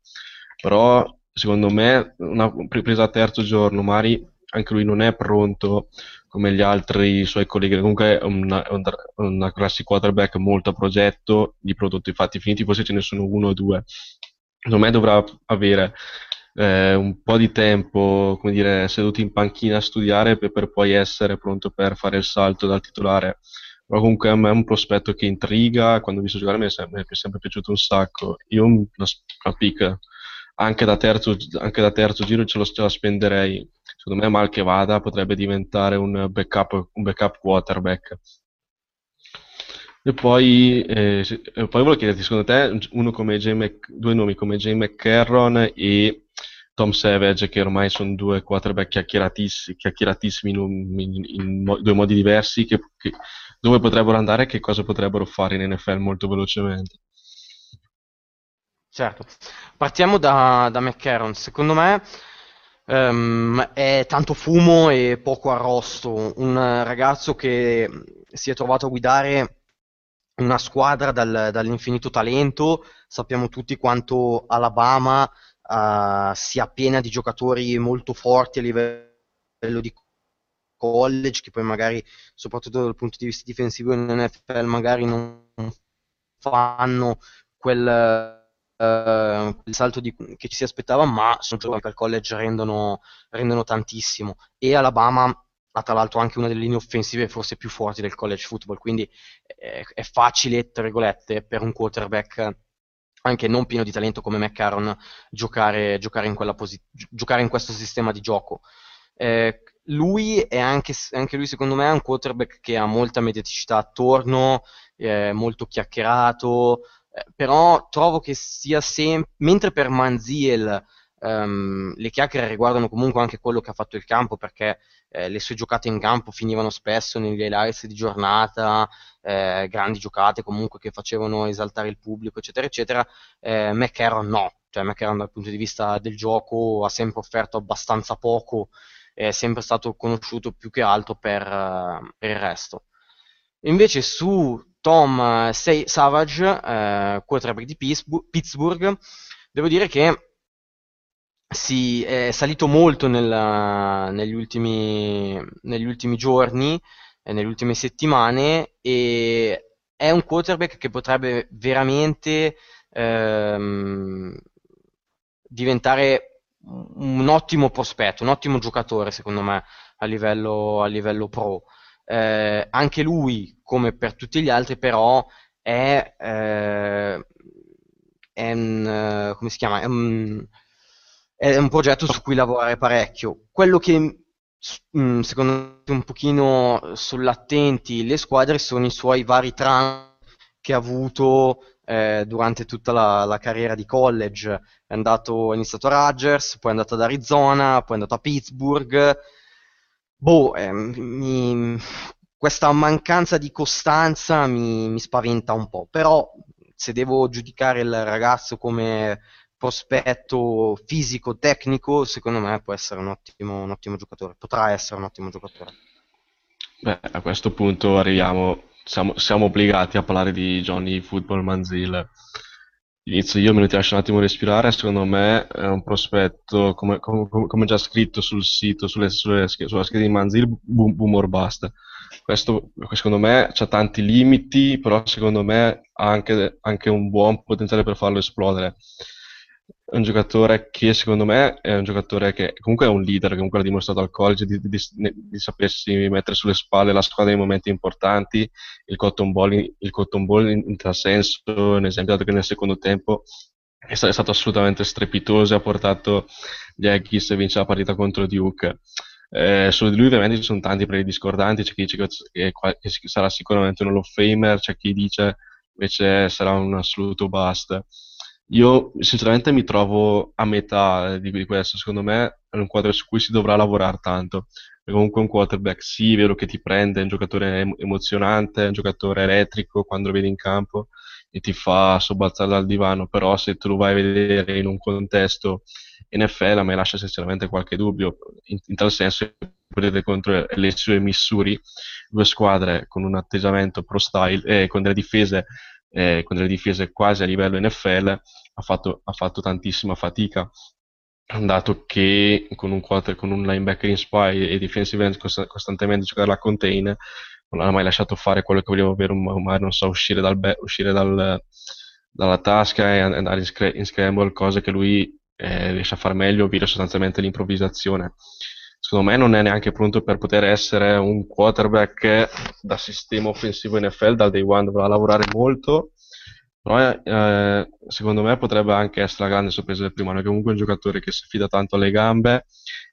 però secondo me una presa a terzo giorno, magari anche lui non è pronto come gli altri suoi colleghi. Comunque è una, una classic quarterback molto a progetto di prodotti fatti finiti, forse ce ne sono uno o due. Secondo me dovrà avere eh, un po' di tempo, come dire, seduto in panchina a studiare per, per, poi essere pronto per fare il salto dal titolare. Però comunque a me è un prospetto che intriga, quando ho visto giocare mi è sempre, mi è sempre piaciuto un sacco. Io una, una pick anche da terzo, anche da terzo giro ce, lo, ce la spenderei. Secondo me, mal che vada, potrebbe diventare un backup, un backup quarterback. E poi, eh, se, e poi volevo chiederti, secondo te, Mc, due nomi come Jay McCarron e Tom Savage, che ormai sono due quarterback chiacchieratissimi, chiacchieratissimi in, in, in, due modi diversi, che, che, dove potrebbero andare e che cosa potrebbero fare in NFL molto velocemente? Certo, partiamo da, da McCarron. Secondo me um, è tanto fumo e poco arrosto. Un ragazzo che si è trovato a guidare una squadra dal, dall'infinito talento. Sappiamo tutti quanto Alabama uh, sia piena di giocatori molto forti a livello di college, che poi magari, soprattutto dal punto di vista difensivo in NFL, magari non fanno quel eh, il salto di, che ci si aspettava, ma sono giocatori che al college rendono, rendono tantissimo. E Alabama ha tra l'altro anche una delle linee offensive forse più forti del college football, quindi è, è facile, tra virgolette, per un quarterback anche non pieno di talento come McCarron giocare, giocare, in, posi- giocare in questo sistema di gioco. Eh, lui è anche, anche, lui secondo me è un quarterback che ha molta mediaticità attorno, è molto chiacchierato, eh, però trovo che sia sempre, mentre per Manziel um, le chiacchiere riguardano comunque anche quello che ha fatto il campo, perché eh, le sue giocate in campo finivano spesso negli highlights di giornata, eh, grandi giocate comunque che facevano esaltare il pubblico, eccetera, eccetera, eh, McCarron no, cioè McCarron dal punto di vista del gioco ha sempre offerto abbastanza poco, è sempre stato conosciuto più che altro per, per il resto. Invece su Tom eh, Savage, eh, quarterback di Pittsburgh, devo dire che si è salito molto nella, negli, ultimi, negli, ultimi, giorni, eh, nelle ultime settimane e è un quarterback che potrebbe veramente ehm, diventare un ottimo prospetto, un ottimo giocatore secondo me a livello, a livello pro. Eh, anche lui, come per tutti gli altri, però è, eh, è un, come si chiama? È un, è un progetto su cui lavorare parecchio. Quello che mm, secondo me un pochino sull'attenti le squadre sono i suoi vari tram che ha avuto eh, durante tutta la, la, carriera di college. È, andato, è iniziato a Rutgers, poi è andato ad Arizona, poi è andato a Pittsburgh. Boh, eh, mi, questa mancanza di costanza mi, mi spaventa un po', però se devo giudicare il ragazzo come prospetto fisico, tecnico, secondo me può essere un ottimo, un ottimo giocatore, potrà essere un ottimo giocatore. Beh, a questo punto arriviamo, siamo, siamo obbligati a parlare di Johnny Football Manziel. Inizio io, me lo lascio un attimo respirare, secondo me è un prospetto, come, come, come già scritto sul sito, sulle, sulle, sulla scheda di Manzil, boom, boom or bust. Questo secondo me ha tanti limiti, però secondo me ha anche, anche un buon potenziale per farlo esplodere è un giocatore che secondo me è un giocatore che comunque è un leader, comunque l'ha dimostrato al college di, di, di, sapersi mettere sulle spalle la squadra nei momenti importanti. Il Cotton Ball, il cotton ball in, in tal senso, un esempio dato che nel secondo tempo è è stato assolutamente strepitoso e ha portato gli Aggies a vincere la partita contro Duke. Eh, su di lui ovviamente ci sono tanti premi discordanti, c'è chi dice che, che, che sarà sicuramente un Hall of Famer, c'è chi dice invece sarà un assoluto bust. Io sinceramente mi trovo a metà di, di questo, secondo me è un quadro su cui si dovrà lavorare tanto. È comunque un quarterback, sì, vero che ti prende, è un giocatore emozionante, è un giocatore elettrico quando lo vedi in campo e ti fa sobbalzare dal divano, però se tu lo vai a vedere in un contesto NFL a me lascia sinceramente qualche dubbio, in, in tal senso vedete contro LSU e Missouri, due squadre con un atteggiamento pro style e eh, con delle difese eh, con delle difese quasi a livello NFL, ha fatto, ha fatto tantissima fatica. Dato che con un, quarter, con un linebacker in spy e defensive end cost- costantemente giocare la contain non ha mai lasciato fare quello che voleva ovvero magari non so uscire, dal uscire dal, dalla tasca e andare in, scr- in scramble cose che lui eh, riesce a fare meglio ovvero sostanzialmente l'improvvisazione secondo me non è neanche pronto per poter essere un quarterback da sistema offensivo NFL, dal day one dovrà lavorare molto, però eh, secondo me potrebbe anche essere la grande sorpresa del primo anno, che comunque è un giocatore che si fida tanto alle gambe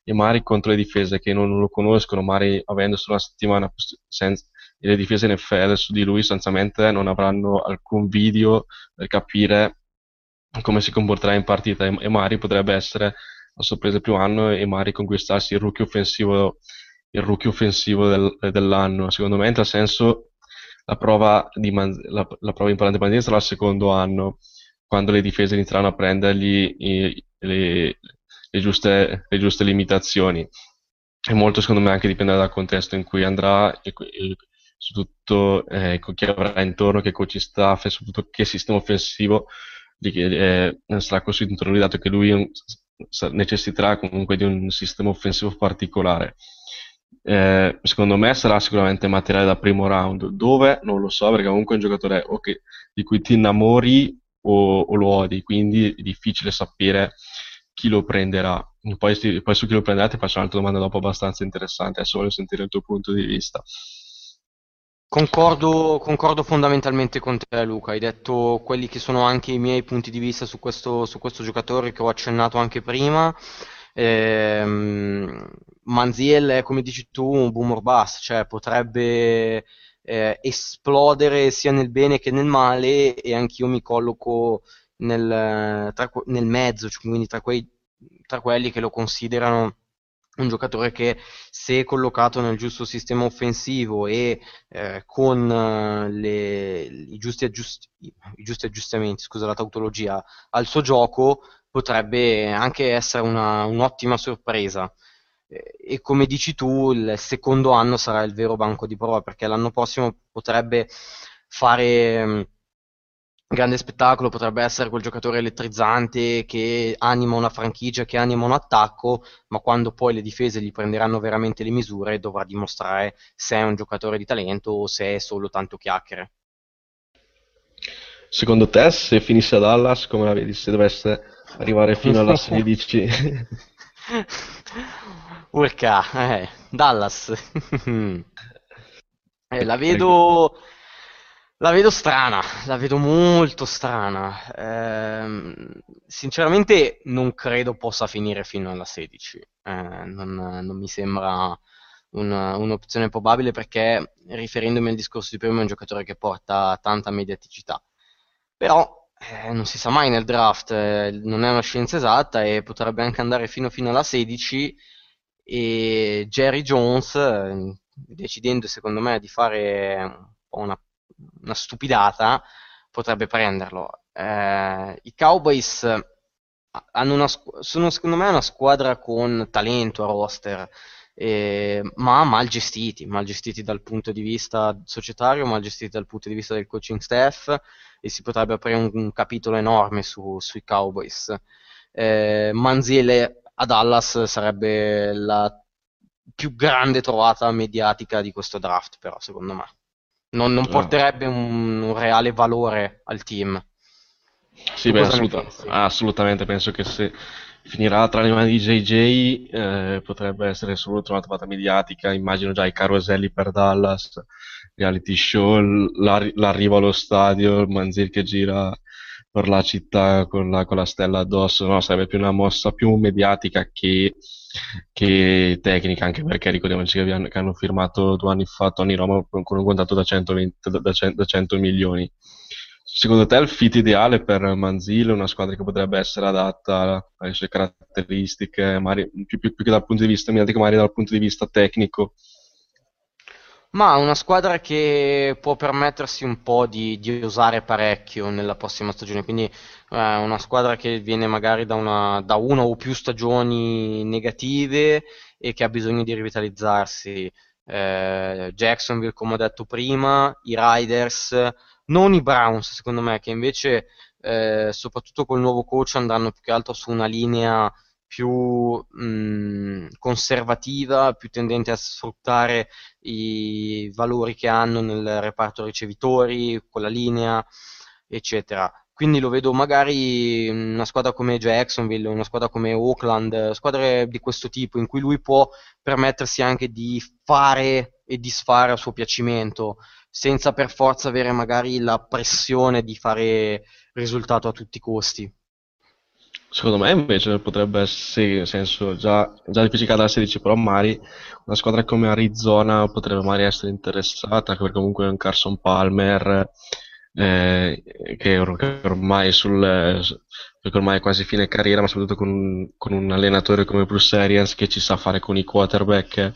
e magari contro le difese che non, non lo conoscono, magari avendo solo una settimana senza, le difese NFL su di lui sostanzialmente non avranno alcun video per capire come si comporterà in partita e, e magari potrebbe essere la sorpresa primo anno e magari conquistarsi il rookie offensivo, il rookie offensivo del, dell'anno. Secondo me, in tal senso, la prova, di Man- la, la prova importante di Manzini sarà il secondo anno, quando le difese inizieranno a prendergli i, le, le, giuste, le giuste limitazioni. E molto, secondo me, anche dipenderà dal contesto in cui andrà e, e soprattutto eh, chi avrà intorno, che coach staff e soprattutto che sistema offensivo eh, sarà a lui, dato che lui necessiterà comunque di un sistema offensivo particolare. Eh, secondo me sarà sicuramente materiale da primo round, dove non lo so perché comunque è un giocatore okay, di cui ti innamori o, o, lo odi, quindi è difficile sapere chi lo prenderà. Poi, poi su chi lo prenderà ti faccio un'altra domanda dopo abbastanza interessante, adesso voglio sentire il tuo punto di vista. Concordo, concordo fondamentalmente con te Luca, hai detto quelli che sono anche i miei punti di vista su questo, su questo giocatore che ho accennato anche prima. Ehm, Manziel è come dici tu un boomer bust, cioè potrebbe eh, esplodere sia nel bene che nel male e anch'io mi colloco nel, tra, nel mezzo, cioè quindi tra, quei, tra quelli che lo considerano un giocatore che se collocato nel giusto sistema offensivo e eh, con eh, le, i, giusti aggiust- i, giusti aggiustamenti, scusa la tautologia, al suo gioco potrebbe anche essere una, un'ottima sorpresa. e come dici tu, il secondo anno sarà il vero banco di prova perché l'anno prossimo potrebbe fare grande spettacolo potrebbe essere quel giocatore elettrizzante che anima una franchigia, che anima un attacco, ma quando poi le difese gli prenderanno veramente le misure dovrà dimostrare se è un giocatore di talento o se è solo tanto chiacchiere. Secondo te, se finisse a Dallas, come la vedi? Se dovesse arrivare fino alla 16. Urca, eh, Dallas. Eh, la vedo... La vedo strana, la vedo molto strana. Ehm, sinceramente non credo possa finire fino alla 16. Eh, non, non mi sembra un- un'opzione probabile perché, riferendomi al discorso di prima, è un giocatore che porta tanta mediaticità. Però eh, non si sa mai nel draft, eh, non è una scienza esatta e potrebbe anche andare fino, fino alla 16 e Jerry Jones, eh, decidendo secondo me di fare un po' una, una stupidata, potrebbe prenderlo. Eh, I Cowboys una, sono secondo me una squadra con talento a roster eh, ma mal gestiti, mal gestiti dal punto di vista societario, mal gestiti dal punto di vista del coaching staff e si potrebbe aprire un, un capitolo enorme su, sui Cowboys. Eh, Manziele a Dallas sarebbe la più grande trovata mediatica di questo draft, però secondo me. Non, non porterebbe un, un, reale valore al team. Sì, beh, assoluta, assolutamente, penso che se finirà tra le mani di JJ, eh, potrebbe essere solo una trovata mediatica, immagino già i caroselli per Dallas, reality show, l'ar- l'arrivo allo stadio, il Manzil che gira per la città con la, con la stella addosso, no, sarebbe più una mossa più mediatica che, che tecnica, anche perché ricordiamoci che, abbiamo, che hanno firmato due anni fa Tony Roma con un contratto da 120, da, 100, da 100 milioni. Secondo te il fit ideale per Manzile, una squadra che potrebbe essere adatta alle sue caratteristiche, magari più, più, più che dal punto di vista magari dal punto di vista tecnico? Ma una squadra che può permettersi un po' di, di osare parecchio nella prossima stagione, quindi eh, una squadra che viene magari da una, da una o più stagioni negative e che ha bisogno di rivitalizzarsi. Eh, Jacksonville, come ho detto prima, i Riders non i Browns, secondo me, che invece, eh, soprattutto col nuovo coach, andranno più che altro su una linea più mh, conservativa, più tendente a sfruttare i valori che hanno nel reparto ricevitori, con la linea, eccetera. Quindi lo vedo magari una squadra come Jacksonville, una squadra come Oakland, squadre di questo tipo in cui lui può permettersi anche di fare e disfare a suo piacimento senza per forza avere magari la pressione di fare risultato a tutti i costi. Secondo me invece potrebbe essere, nel senso, già, già difficile dalla 16, però magari una squadra come Arizona potrebbe magari essere interessata, perché comunque è un Carson Palmer eh, che, ormai sul, perché ormai è quasi fine carriera, ma soprattutto con, con un allenatore come Bruce Arians che ci sa fare con i quarterback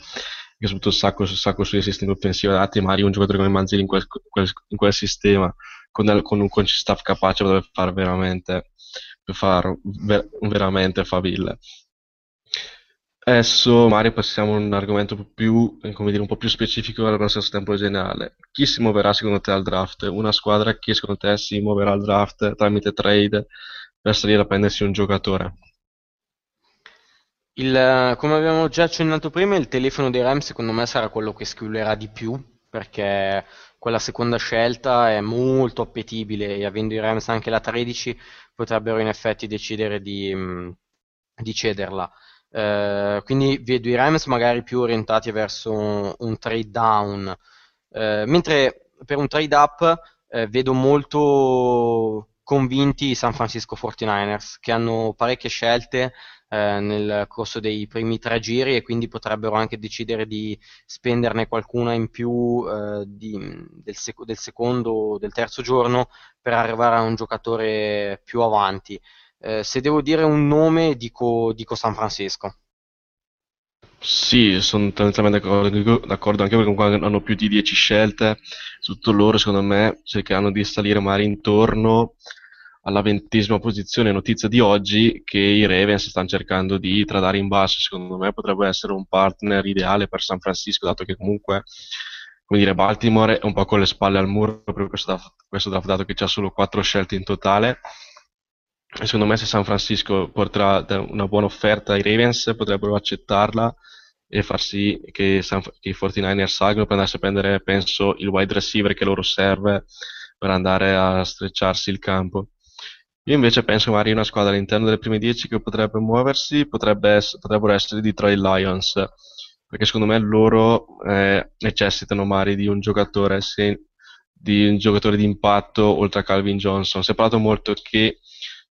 che soprattutto sa, sa costruire sistemi offensivi adatti, magari un giocatore come Manzini in quel, quel, in quel sistema, con, con un coach staff capace, potrebbe fare veramente, far ver, veramente faville. Adesso, Mario, passiamo a un argomento più, come dire, un po' più specifico allo stesso tempo generale. Chi si muoverà secondo te al draft? Una squadra che secondo te si muoverà al draft tramite trade per salire a prendersi un giocatore? Il, come abbiamo già accennato prima, il telefono dei Rams secondo me sarà quello che scriverà di più, perché quella seconda scelta è molto appetibile e avendo i Rams anche la 13 potrebbero in effetti decidere di, di cederla. Eh, quindi vedo i Rams magari più orientati verso un trade down, eh, mentre per un trade up eh, vedo molto convinti i San Francisco 49ers che hanno parecchie scelte eh, nel corso dei primi tre giri e quindi potrebbero anche decidere di spenderne qualcuna in più eh, di, del, sec- del, secondo o del terzo giorno per arrivare a un giocatore più avanti. Eh, se devo dire un nome, dico, dico San Francisco. Sì, sono tendenzialmente d'accordo, d'accordo, anche perché comunque hanno più di 10 scelte, tutto loro secondo me cercheranno di salire magari intorno alla ventesima posizione, notizia di oggi, che i Ravens stanno cercando di tradare in basso. Secondo me potrebbe essere un partner ideale per San Francisco, dato che comunque, come dire, Baltimore è un po' con le spalle al muro per questo questo draft dato che c'ha solo quattro scelte in totale. E secondo me se San Francisco porterà una buona offerta ai Ravens potrebbero accettarla e far sì che, San, che i 49ers salgano per andarsi a prendere, penso, il wide receiver che loro serve per andare a strecciarsi il campo. Io invece penso magari una squadra all'interno delle prime 10 che potrebbe muoversi, potrebbe ess- potrebbero essere i Detroit Lions, perché secondo me loro eh, necessitano magari di un giocatore, se- di un giocatore di impatto oltre a Calvin Johnson. Si è parlato molto che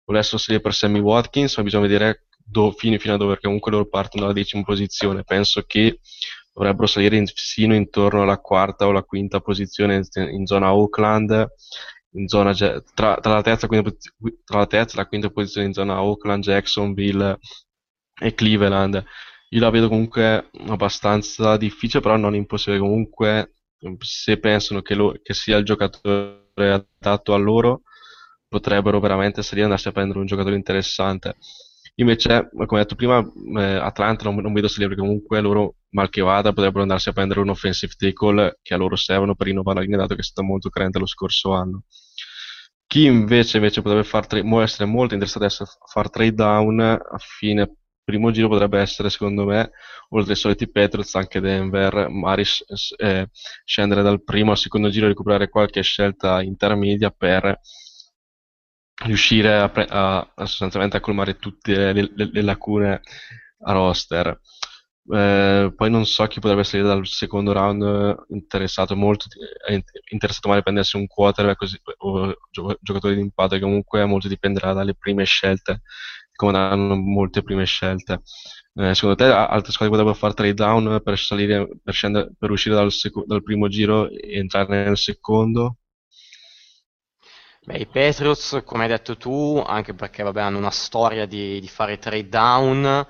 volessero salire per Sammy Watkins, ma bisogna vedere do, fino, fino a dove, perché comunque loro partono dalla decima posizione. Penso che dovrebbero salire in, sino intorno alla quarta o la quinta posizione in, in zona Oakland, in zona, tra, tra, la terza, tra, la terza, e la quinta posizione in zona Oakland, Jacksonville e Cleveland. Io la vedo comunque abbastanza difficile, però non impossibile. Comunque, se pensano che, lo, che sia il giocatore adatto a loro, potrebbero veramente salire e andarsi a prendere un giocatore interessante. Invece, come detto prima, eh, Atlanta non, non vedo salire perché comunque loro, mal che vada, potrebbero andarsi a prendere un offensive tackle che a loro servono per rinnovare la linea, dato che è stata molto carente lo scorso anno. Chi invece, invece potrebbe far tra- essere molto interessato a fare trade down a fine primo giro potrebbe essere, secondo me, oltre ai soliti Patriots, anche Denver, magari eh, scendere dal primo al secondo giro e recuperare qualche scelta intermedia per riuscire a, pre- a, a sostanzialmente a colmare tutte le, le, le lacune a roster. Eh, poi non so chi potrebbe salire dal secondo round interessato molto interessato magari a prendersi un quarterback così, o gio- giocatori di impatto comunque molto dipenderà dalle prime scelte come danno molte prime scelte. Eh, secondo te altre squadre potrebbero fare trade down per salire per, scendere, per uscire dal, seco- dal primo giro e entrare nel secondo? Beh, i Patriots, come hai detto tu, anche perché vabbè, hanno una storia di, di fare trade down,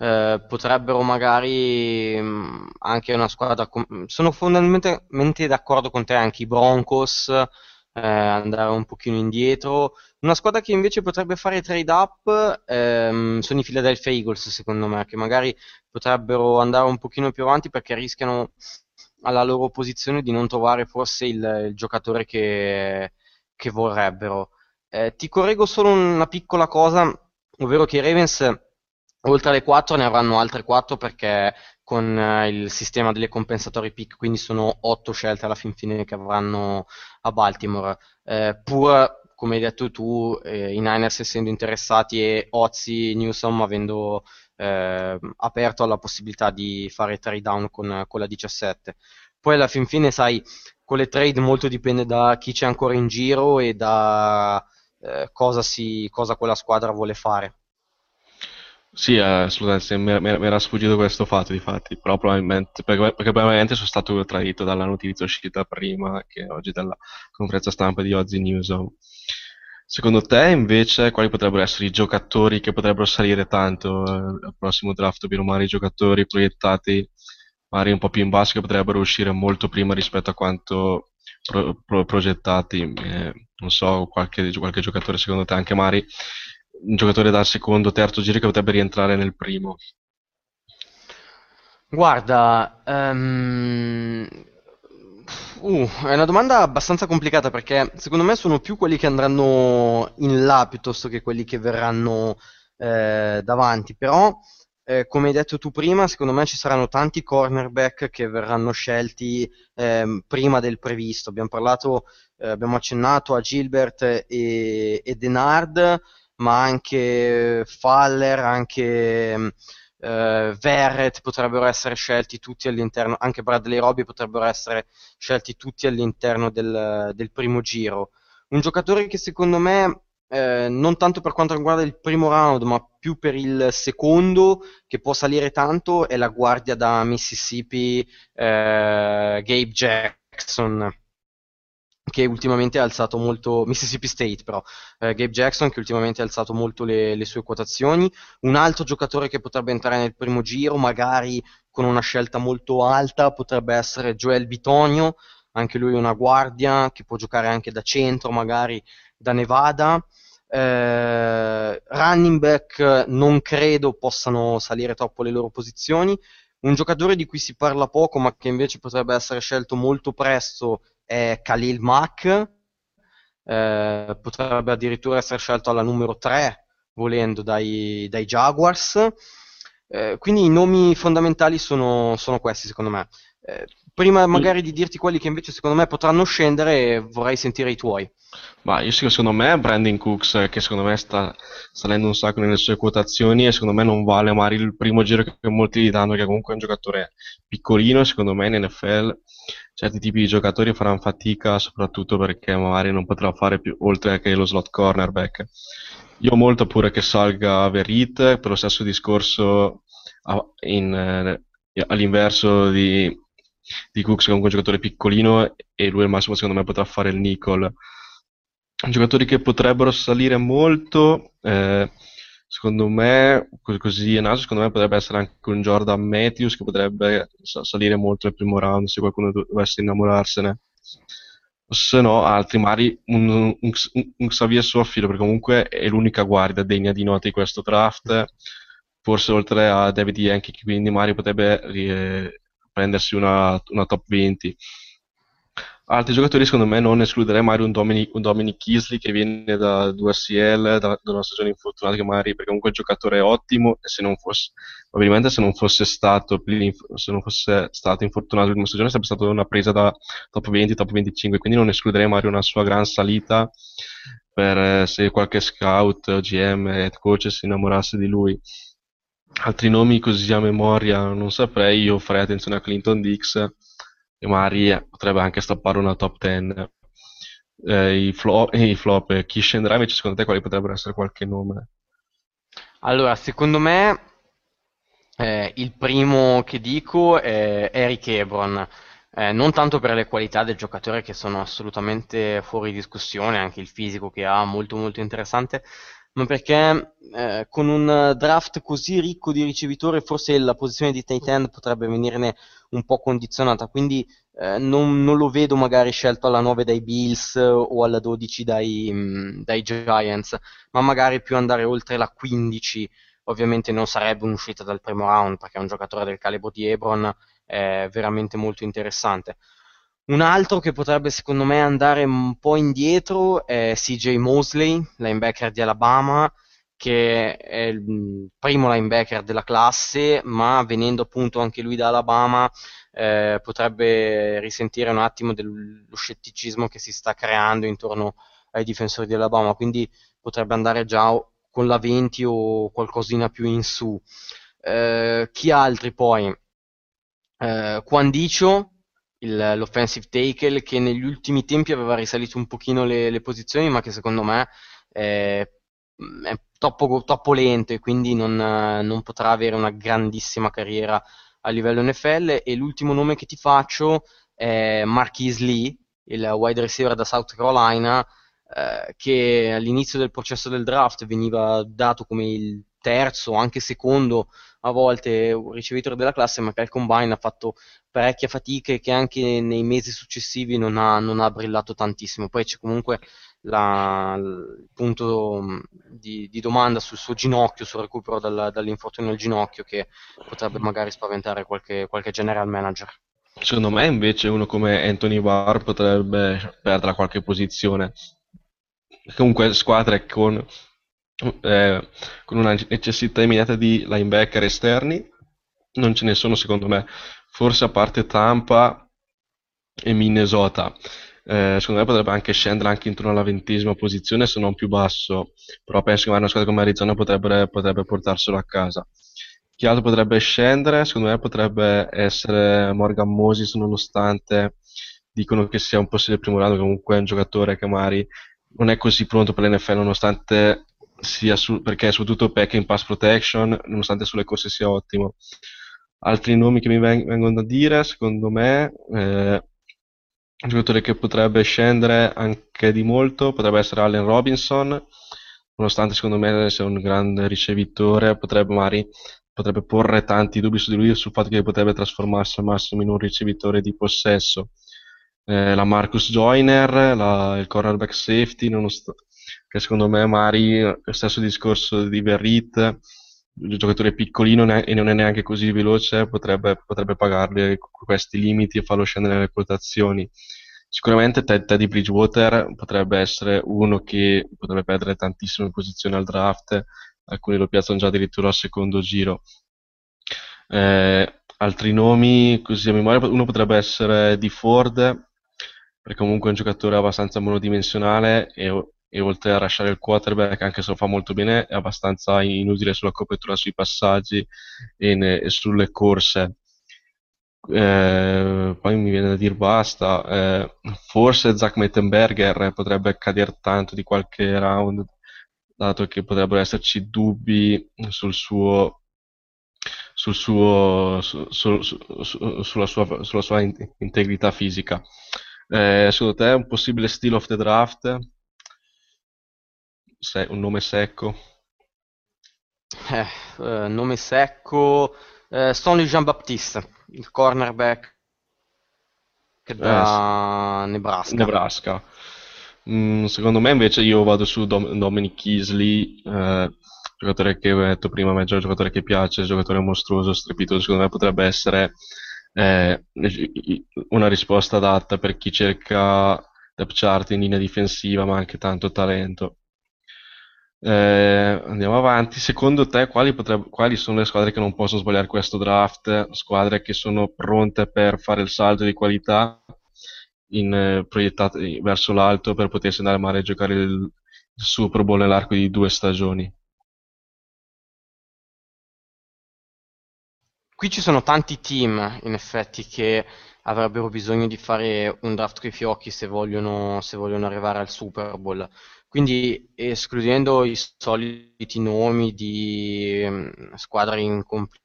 eh, potrebbero magari mh, anche una squadra. com- sono fondamentalmente d'accordo con te anche i Broncos, eh, andare un pochino indietro. Una squadra che invece potrebbe fare trade up ehm, sono i Philadelphia Eagles, secondo me, che magari potrebbero andare un pochino più avanti perché rischiano alla loro posizione di non trovare forse il, il giocatore che che vorrebbero. Eh, ti correggo solo una piccola cosa, ovvero che i Ravens oltre alle 4 ne avranno altre 4 perché con eh, il sistema delle compensatori pick, quindi sono 8 scelte alla fin fine che avranno a Baltimore. Eh, pur come hai detto tu, eh, i Niners essendo interessati e Ozzy Newsom avendo eh, aperto alla possibilità di fare trade down con, con la 17. Poi alla fin fine, sai, con le trade molto dipende da chi c'è ancora in giro e da eh, cosa, si, cosa quella squadra vuole fare. Sì, eh, assolutamente, mi era sfuggito questo fatto, difatti, però probabilmente, perché, probabilmente sono stato tradito dalla notizia uscita prima che oggi dalla conferenza stampa di Ozzy News. Secondo te, invece, quali potrebbero essere i giocatori che potrebbero salire tanto eh, al prossimo draft, ovvero magari i giocatori proiettati magari un po' più in basso che potrebbero uscire molto prima rispetto a quanto pro, pro, progettati. Eh, non so, qualche, qualche, giocatore secondo te, anche magari un giocatore dal secondo, terzo giro che potrebbe rientrare nel primo. Guarda, um, uh, è una domanda abbastanza complicata perché secondo me sono più quelli che andranno in là piuttosto che quelli che verranno eh, davanti, però eh, come hai detto tu prima, secondo me ci saranno tanti cornerback che verranno scelti eh, prima del previsto. Abbiamo parlato, eh, abbiamo accennato a Gilbert e, e Denard, ma anche Faller, anche eh, Verret potrebbero essere scelti tutti all'interno, anche Bradley Robbie potrebbero essere scelti tutti all'interno del, del primo giro. Un giocatore che secondo me eh, non tanto per quanto riguarda il primo round, ma più per il secondo, che può salire tanto, è la guardia da Mississippi eh, Gabe Jackson che ultimamente ha alzato molto Mississippi State però eh, Gabe Jackson che ultimamente ha alzato molto le, le, sue quotazioni. Un altro giocatore che potrebbe entrare nel primo giro magari con una scelta molto alta potrebbe essere Joel Bitonio. Anche lui è una guardia che può giocare anche da centro magari da Nevada. Eh, running back non credo possano salire troppo le loro posizioni. Un giocatore di cui si parla poco, ma che invece potrebbe essere scelto molto presto, è Khalil Mack. Eh, potrebbe addirittura essere scelto alla numero 3, volendo, dai, dai Jaguars. Eh, quindi i nomi fondamentali sono, sono, questi, secondo me. Eh, prima magari di dirti quelli che invece secondo me potranno scendere, vorrei sentire i tuoi. Ma io secondo me Brandon Cooks, che secondo me sta salendo un sacco nelle sue quotazioni e secondo me non vale magari il primo giro che molti gli danno, che comunque è un giocatore piccolino, secondo me in NFL certi tipi di giocatori faranno fatica soprattutto perché magari non potrà fare più oltre che lo slot cornerback. Io ho molto pure che salga Verit per lo stesso discorso in, eh, all'inverso di, di Cooks che è un giocatore piccolino e lui al massimo secondo me potrà fare il nickel giocatori che potrebbero salire molto eh, secondo me così a naso secondo me potrebbe essere anche un Jordan Matthews che potrebbe salire molto nel primo round se qualcuno dovesse innamorarsene. Se no altri magari un, un, un, un Xavier Soffilo perché comunque è l'unica guardia degna di nota di questo draft. Forse oltre a David Yankee, quindi Mario potrebbe eh, prendersi una, una, top 20. Altri giocatori, secondo me, non escluderei mai un Dominic, un Dominic Kisley che viene da 2SL, da, da, una stagione infortunata, che magari perché comunque il giocatore ottimo e se non fosse, probabilmente se non fosse stato, se non fosse stato infortunato l'ultima stagione sarebbe stata una presa da top 20, top 25, quindi non escluderei mai una sua gran salita per eh, se qualche scout, GM, head coach si innamorasse di lui altri nomi così a memoria non saprei, io farei attenzione a Clinton Dix e magari potrebbe anche stoppare una top 10. Eh, i, flop, i flop, eh, chi scenderà invece secondo te quali potrebbero essere qualche nome? Allora, secondo me eh, il primo che dico è Eric Ebron. Eh, non tanto per le qualità del giocatore che sono assolutamente fuori discussione, anche il fisico che ha molto molto interessante, ma perché eh, con un draft così ricco di ricevitori forse la posizione di tight end potrebbe venirne un po' condizionata, quindi eh, non, non, lo vedo magari scelto alla 9 dai Bills o alla 12 dai, mh, mm, dai Giants, ma magari più andare oltre la 15 ovviamente non sarebbe un'uscita dal primo round perché è un giocatore del calibro di Ebron è veramente molto interessante. Un altro che potrebbe secondo me andare un po' indietro è CJ Mosley, linebacker di Alabama, che è il primo linebacker della classe, ma venendo appunto anche lui da Alabama eh, potrebbe risentire un attimo dello scetticismo che si sta creando intorno ai difensori di Alabama, quindi potrebbe andare già con la 20 o qualcosina più in su. Eh, chi altri poi? Eh, Quandicio, il, l'offensive tackle che negli ultimi tempi aveva risalito un pochino le, le posizioni, ma che secondo me è, è troppo, troppo, lento e quindi non, non, potrà avere una grandissima carriera a livello NFL. E l'ultimo nome che ti faccio è Marquise Lee, il wide receiver da South Carolina, eh, che all'inizio del processo del draft veniva dato come il terzo, anche secondo a volte un ricevitore della classe, ma che al combine ha fatto parecchia fatica e che anche nei mesi successivi non ha, non ha brillato tantissimo. Poi c'è comunque la, il punto di, di, domanda sul suo ginocchio, sul recupero dal, dall'infortunio al ginocchio, che potrebbe magari spaventare qualche, qualche general manager. Secondo me invece uno come Anthony Barr potrebbe perdere qualche posizione. Comunque squadre con eh, con una necessità immediata di linebacker esterni, non ce ne sono secondo me, forse a parte Tampa e Minnesota. Eh, secondo me potrebbe anche scendere anche intorno alla ventesima posizione se non più basso, però penso che una squadra come Arizona potrebbe, potrebbe portarselo a casa. Chi altro potrebbe scendere? Secondo me potrebbe essere Morgan Moses nonostante dicono che sia un possibile primo round, comunque è un giocatore che magari non è così pronto per l'NFL nonostante sia su, perché soprattutto Peck in pass protection, nonostante sulle corse sia ottimo. Altri nomi che mi veng- vengono da dire, secondo me, eh, un giocatore che potrebbe scendere anche di molto potrebbe essere Allen Robinson, nonostante secondo me sia un grande ricevitore, potrebbe magari potrebbe porre tanti dubbi su di lui sul fatto che potrebbe trasformarsi al massimo in un ricevitore di possesso. Eh, la Marcus Joyner, la, il cornerback safety, nonostante che secondo me Mari, stesso discorso di Verrit, il giocatore piccolino e non è neanche così veloce, potrebbe, potrebbe pagarli questi limiti e farlo scendere nelle quotazioni. Sicuramente Ted, Teddy Bridgewater potrebbe essere uno che potrebbe perdere tantissime posizioni al draft, alcuni lo piazzano già addirittura al secondo giro. Eh, altri nomi, così a memoria, uno potrebbe essere di Ford, perché comunque è un giocatore abbastanza monodimensionale e, e oltre a lasciare il quarterback, anche se lo fa molto bene, è abbastanza inutile sulla copertura sui passaggi e, ne, e sulle corse. Eh, poi mi viene da dire basta. Eh, forse Zach Mettenberger potrebbe cadere tanto di qualche round, dato che potrebbero esserci dubbi sul suo, sul suo, su, su, su, sulla, sua, sulla sua integrità fisica. Eh, secondo te è un possibile steal of the draft? Se, un nome secco? Eh, eh, nome secco, eh, Stanley Jean-Baptiste il cornerback da eh, Nebraska. Nebraska. Mm, secondo me invece io vado su Dom- Dominic Kisley, eh, giocatore che ho detto prima, me giocatore che piace, giocatore mostruoso, strepitoso, secondo me potrebbe essere eh, una risposta adatta per chi cerca depth chart in linea difensiva ma anche tanto talento. Eh, andiamo avanti. Secondo te, quali, potrebbe, quali, sono le squadre che non possono sbagliare questo draft? Squadre che sono pronte per fare il salto di qualità in, eh, proiettate verso l'alto per potersi andare a mare a giocare il, il Super Bowl nell'arco di due stagioni? Qui ci sono tanti team, in effetti, che avrebbero bisogno di fare un draft coi fiocchi se vogliono, se vogliono arrivare al Super Bowl. Quindi escludendo i soliti nomi di um, squadre in completa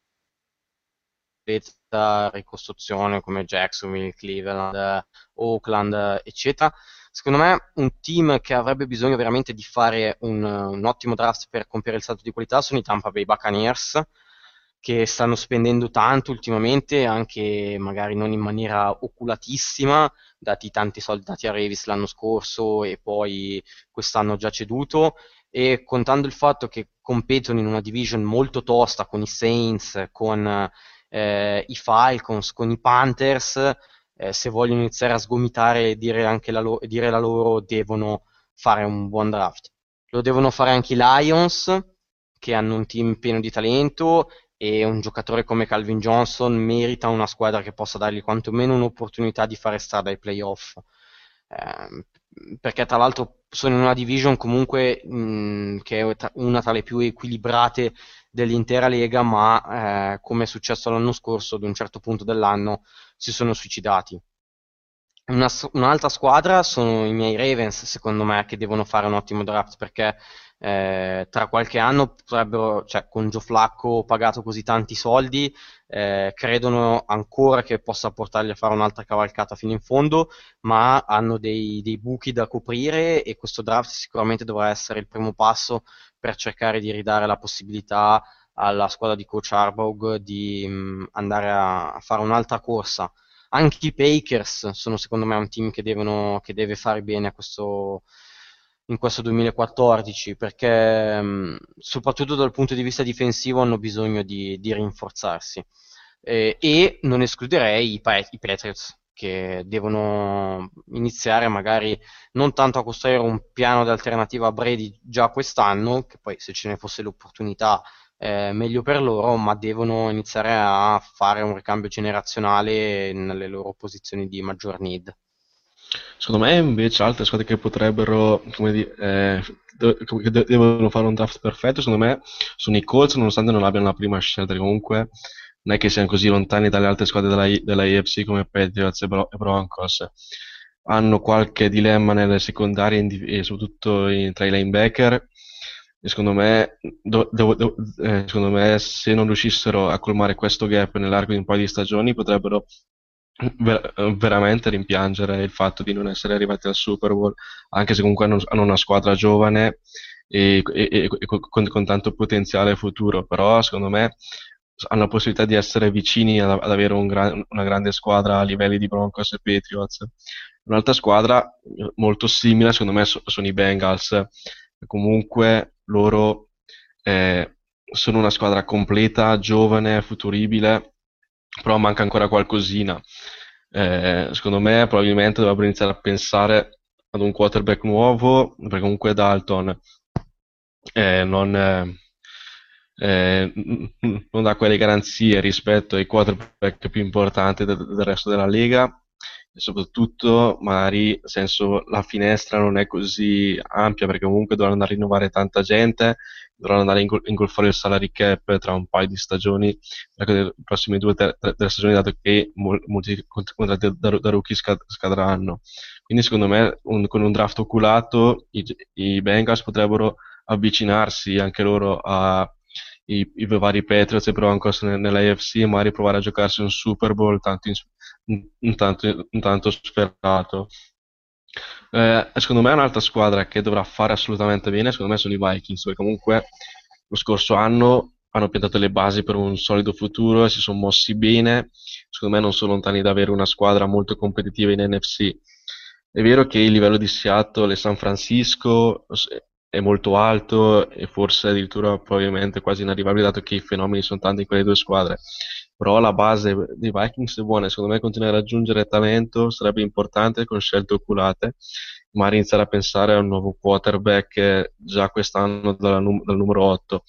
ricostruzione come Jacksonville, Cleveland, Oakland, eccetera, secondo me un team che avrebbe bisogno veramente di fare un, un ottimo draft per compiere il salto di qualità sono i Tampa Bay Buccaneers che stanno spendendo tanto ultimamente, anche magari non in maniera oculatissima, dati tanti soldi dati a Revis l'anno scorso e poi quest'anno già ceduto, e contando il fatto che competono in una division molto tosta con i Saints, con eh, i Falcons, con i Panthers, eh, se vogliono iniziare a sgomitare e dire, anche la, lo- dire la loro, devono fare un buon draft. Lo devono fare anche i Lions, che hanno un team pieno di talento e un giocatore come Calvin Johnson merita una squadra che possa dargli quantomeno un'opportunità di fare strada ai playoff. Eh, perché tra l'altro sono in una division comunque mh, che è una tra le più equilibrate dell'intera lega, ma eh, come è successo l'anno scorso, ad un certo punto dell'anno si sono suicidati. Una, un'altra squadra sono i miei Ravens, secondo me, che devono fare un ottimo draft perché eh, tra qualche anno potrebbero, cioè con Joe Flacco pagato così tanti soldi, eh, credono ancora che possa portarli a fare un'altra cavalcata fino in fondo, ma hanno dei, dei buchi da coprire e questo draft sicuramente dovrà essere il primo passo per cercare di ridare la possibilità alla squadra di coach Harbaugh di mh, mm, andare a, a fare un'altra corsa. Anche i Pakers sono secondo me un team che, devono, che deve fare bene questo, in questo 2014 perché mh, soprattutto dal punto di vista difensivo hanno bisogno di, di rinforzarsi eh, e non escluderei i, i Patriots che devono iniziare magari non tanto a costruire un piano di alternativa a Brady già quest'anno, che poi se ce ne fosse l'opportunità eh, meglio per loro, ma devono iniziare a fare un ricambio generazionale nelle loro posizioni di maggior need. Secondo me invece altre squadre che potrebbero, come dire, eh, devono fare un draft perfetto, secondo me sono i Colts, nonostante non abbiano la prima scelta, comunque non è che siano così lontani dalle altre squadre della, della AFC come Patriots e, Bro- Broncos. Hanno qualche dilemma nelle secondarie e soprattutto in, tra i linebacker. E secondo me, do, do, do, eh, secondo me, se non riuscissero a colmare questo gap nell'arco di un paio di stagioni, potrebbero ver- veramente rimpiangere il fatto di non essere arrivati al Super Bowl, anche se comunque hanno, hanno una squadra giovane e, e, e con, con, tanto potenziale futuro, però secondo me hanno la possibilità di essere vicini ad, ad avere un gran, una grande squadra a livelli di Broncos e Patriots. Un'altra squadra molto simile, secondo me, so, sono i Bengals. Comunque loro eh, sono una squadra completa, giovane, futuribile, però manca ancora qualcosina. Eh, secondo me probabilmente dovrebbero iniziare a pensare ad un quarterback nuovo, perché comunque Dalton eh, non, eh, non dà quelle garanzie rispetto ai quarterback più importanti del, del resto della lega e soprattutto magari senso la finestra non è così ampia perché comunque dovranno rinnovare tanta gente dovranno andare a ingol- ingolfare il salary cap tra un paio di stagioni le prossime due o tre, tre, stagioni dato che mol- molti contratti da, da, rookie scad- scadranno quindi secondo me un, con un draft oculato i, i Bengals potrebbero avvicinarsi anche loro a i, i vari Patriots e Broncos nell'AFC e magari provare a giocarsi un Super Bowl tanto, in, tanto, tanto sperato. Eh, secondo me è un'altra squadra che dovrà fare assolutamente bene, secondo me sono i Vikings, perché comunque lo scorso anno hanno piantato le basi per un solido futuro e si sono mossi bene, secondo me non sono lontani da avere una squadra molto competitiva in NFC. È vero che il livello di Seattle e San Francisco è molto alto e forse addirittura probabilmente quasi inarrivabile dato che i fenomeni sono tanti in quelle due squadre però la base dei Vikings è buona secondo me continuare a raggiungere talento sarebbe importante con scelte oculate. Magari iniziare a pensare a un nuovo quarterback già quest'anno num- dal numero 8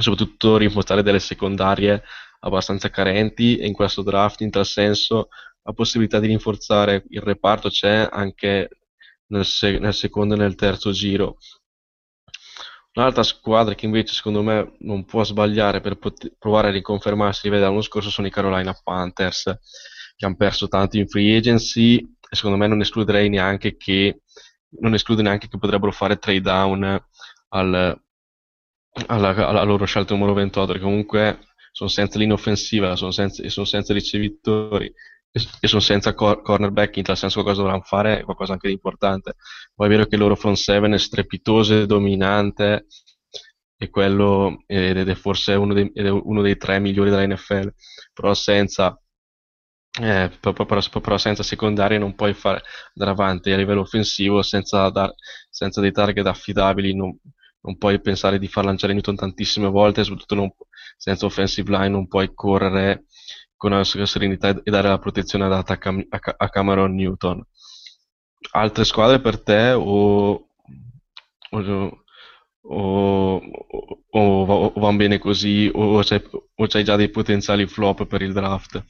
soprattutto rinforzare delle secondarie abbastanza carenti e in questo draft in tal senso la possibilità di rinforzare il reparto c'è anche nel, se- nel secondo e nel terzo giro Un'altra squadra che invece secondo me non può sbagliare per pot- provare a riconfermarsi a livello dell'anno scorso sono i Carolina Panthers, che hanno perso tanto in free agency e secondo me non escluderei neanche che, neanche che potrebbero fare trade down al, alla, alla, loro scelta numero 28, perché comunque sono senza linea offensiva senza, sono senza ricevitori e sono senza cor- cornerback, in tal senso qualcosa dovranno fare, qualcosa anche di importante. Poi è vero che il loro front 7 è strepitoso e dominante, e quello ed è forse uno dei, è uno dei tre migliori della NFL, però senza, eh, però, però, però senza secondarie non puoi fare, andare avanti a livello offensivo senza, dar, senza dei target affidabili, non, non, puoi pensare di far lanciare Newton tantissime volte, soprattutto non, senza offensive line non puoi correre con una serenità e dare la protezione adatta a, Cam- a Cameron Newton. Altre squadre per te o, o, o, o vanno bene così o c'hai, o c'hai già dei potenziali flop per il draft?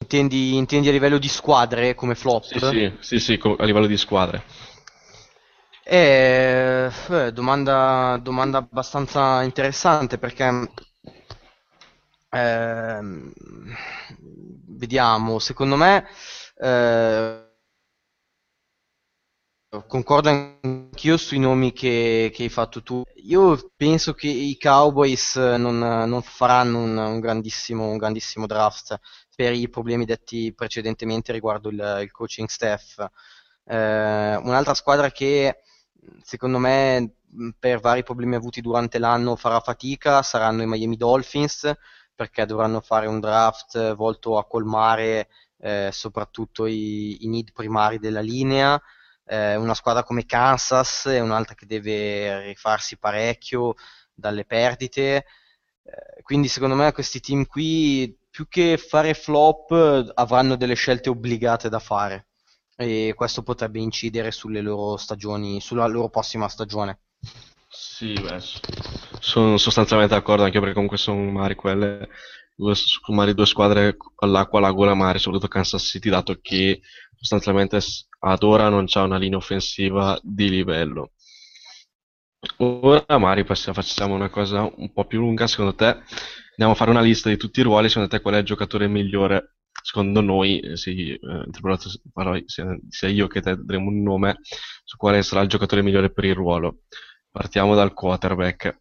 Intendi, intendi a livello di squadre come flop? Sì, sì, sì, sì, a livello di squadre. Eh, domanda, domanda abbastanza interessante perché Ehm, vediamo, secondo me eh, concordo anch'io sui nomi che, che, hai fatto tu. Io penso che i Cowboys non, non faranno un, un, grandissimo, un, grandissimo, draft per i problemi detti precedentemente riguardo il, il coaching staff. Eh, un'altra squadra che secondo me per vari problemi avuti durante l'anno farà fatica saranno i Miami Dolphins perché dovranno fare un draft volto a colmare eh, soprattutto i, i, need primari della linea. Eh, una squadra come Kansas è un'altra che deve rifarsi parecchio dalle perdite. Eh, quindi secondo me questi team qui, più che fare flop, avranno delle scelte obbligate da fare. E questo potrebbe incidere sulle loro stagioni, sulla loro prossima stagione. Sì, beh, sono sostanzialmente d'accordo anche perché comunque sono magari quelle due, magari due squadre all'acqua alla gola, magari soprattutto Kansas City, dato che sostanzialmente ad ora non c'è una linea offensiva di livello. Ora magari facciamo una cosa un po' più lunga, secondo te andiamo a fare una lista di tutti i ruoli, secondo te qual è il giocatore migliore? Secondo noi, eh, sì, eh, sia, sia io che te daremo un nome su quale sarà il giocatore migliore per il ruolo. Partiamo dal quarterback.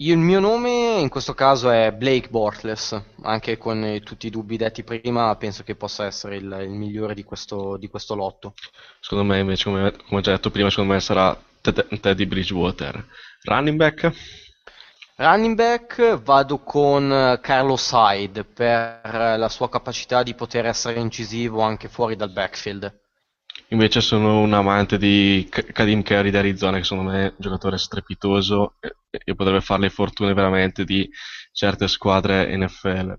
Il mio nome in questo caso è Blake Bortles, anche con eh, tutti i dubbi detti prima, penso che possa essere il, il migliore di questo, di questo, lotto. Secondo me, invece, come, come, ho già detto prima, secondo me sarà Teddy Bridgewater. Running back? Running back vado con Carlos Hyde per la sua capacità di poter essere incisivo anche fuori dal backfield. Invece sono un amante di Kadim Carey di Arizona, che secondo me è un giocatore strepitoso e, e potrebbe fare le fortune veramente di certe squadre NFL.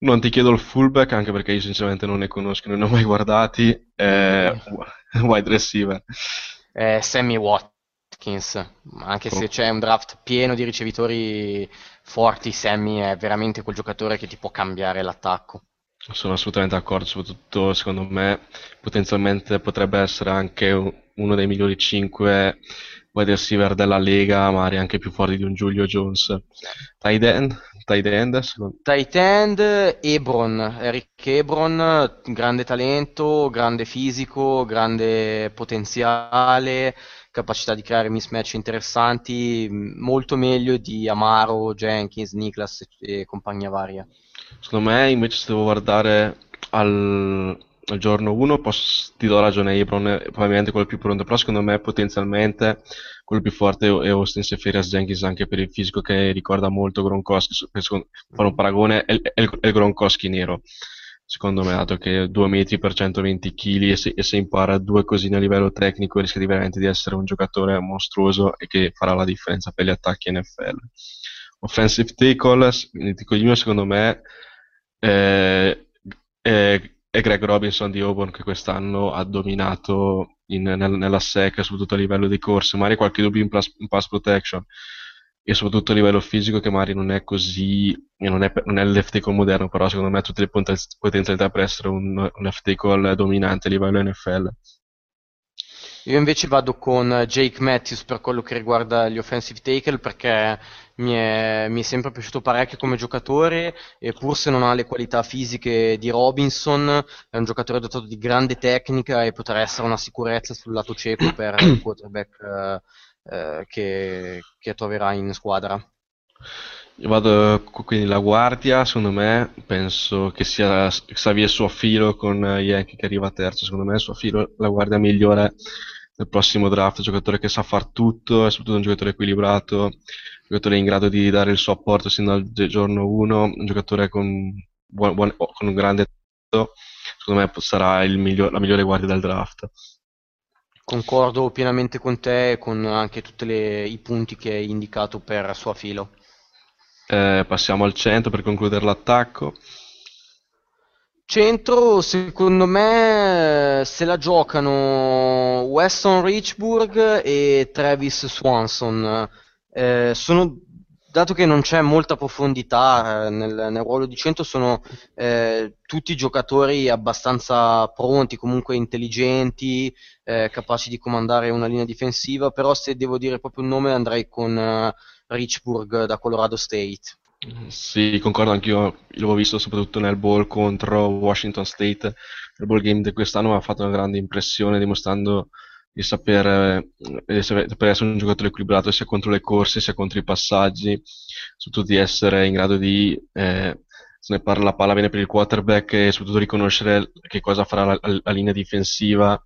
Non ti chiedo il fullback, anche perché io sinceramente non ne conosco, non ne ho mai guardati. Eh, wide receiver. Eh, Sammy Watkins. Watkins, anche se c'è un draft pieno di ricevitori forti, Sammy è veramente quel giocatore che ti può cambiare l'attacco. Sono assolutamente d'accordo, soprattutto secondo me potenzialmente potrebbe essere anche uno dei migliori 5 wide receiver della Lega, magari anche più forti di un Giulio Jones. Tight end? Tight end, secondo... Tight end, Ebron, Eric Ebron, grande talento, grande fisico, grande potenziale, capacità di creare mismatch interessanti, molto meglio di Amaro, Jenkins, Niklas e compagnia varia. Secondo me invece se devo guardare al, al giorno 1 ti do ragione Ebron è probabilmente quello più pronto però secondo me potenzialmente quello più forte è Austin Seferias Jenkins anche per il fisico che ricorda molto Gronkowski per fare un paragone è, è, è il Gronkowski nero secondo me dato che 2 metri per 120 kg e se, e se impara due cosine a livello tecnico rischia di veramente di essere un giocatore mostruoso e che farà la differenza per gli attacchi NFL offensive tackle dico io secondo me eh, è, è Greg Robinson di Auburn che quest'anno ha dominato in, nel, nella SEC, soprattutto a livello di corse, magari qualche dubbio in, plus, in pass protection e soprattutto a livello fisico che magari non è così, non è, non è il left tackle moderno, però secondo me ha tutte le potenzialità per essere un, un left tackle dominante a livello NFL. Io invece vado con Jake Matthews per quello che riguarda gli offensive tackle perché mi è, mi è sempre piaciuto parecchio come giocatore e pur se non ha le qualità fisiche di Robinson è un giocatore dotato di grande tecnica e potrà essere una sicurezza sul lato cieco per il quarterback eh, eh, che, che troverà in squadra. Io vado quindi la guardia, secondo me, penso che sia Xavier Suafilo con Yankee che arriva terzo, secondo me Suafilo la guardia migliore del prossimo draft, un giocatore che sa far tutto, è soprattutto un giocatore equilibrato, un giocatore in grado di dare il suo apporto sin dal giorno 1, un giocatore con, buon, buon, con un grande talento, secondo me sarà miglior, la migliore guardia del draft. Concordo pienamente con te e con anche tutti i punti che hai indicato per Suafilo. Eh, passiamo al centro per concludere l'attacco. Centro, secondo me, se la giocano Weston Richburg e Travis Swanson. Eh, sono, dato che non c'è molta profondità eh, nel, nel, ruolo di centro, sono eh, tutti giocatori abbastanza pronti, comunque intelligenti, eh, capaci di comandare una linea difensiva, però se devo dire proprio un nome andrei con eh, Richburg da Colorado State. Sì, concordo anch'io, l'ho visto soprattutto nel bowl contro Washington State, il bowl game di quest'anno mi ha fatto una grande impressione dimostrando di saper, di saper essere un giocatore equilibrato sia contro le corse sia contro i passaggi, soprattutto di essere in grado di, eh, se ne parla la palla bene per il quarterback e soprattutto riconoscere che cosa farà la, la linea difensiva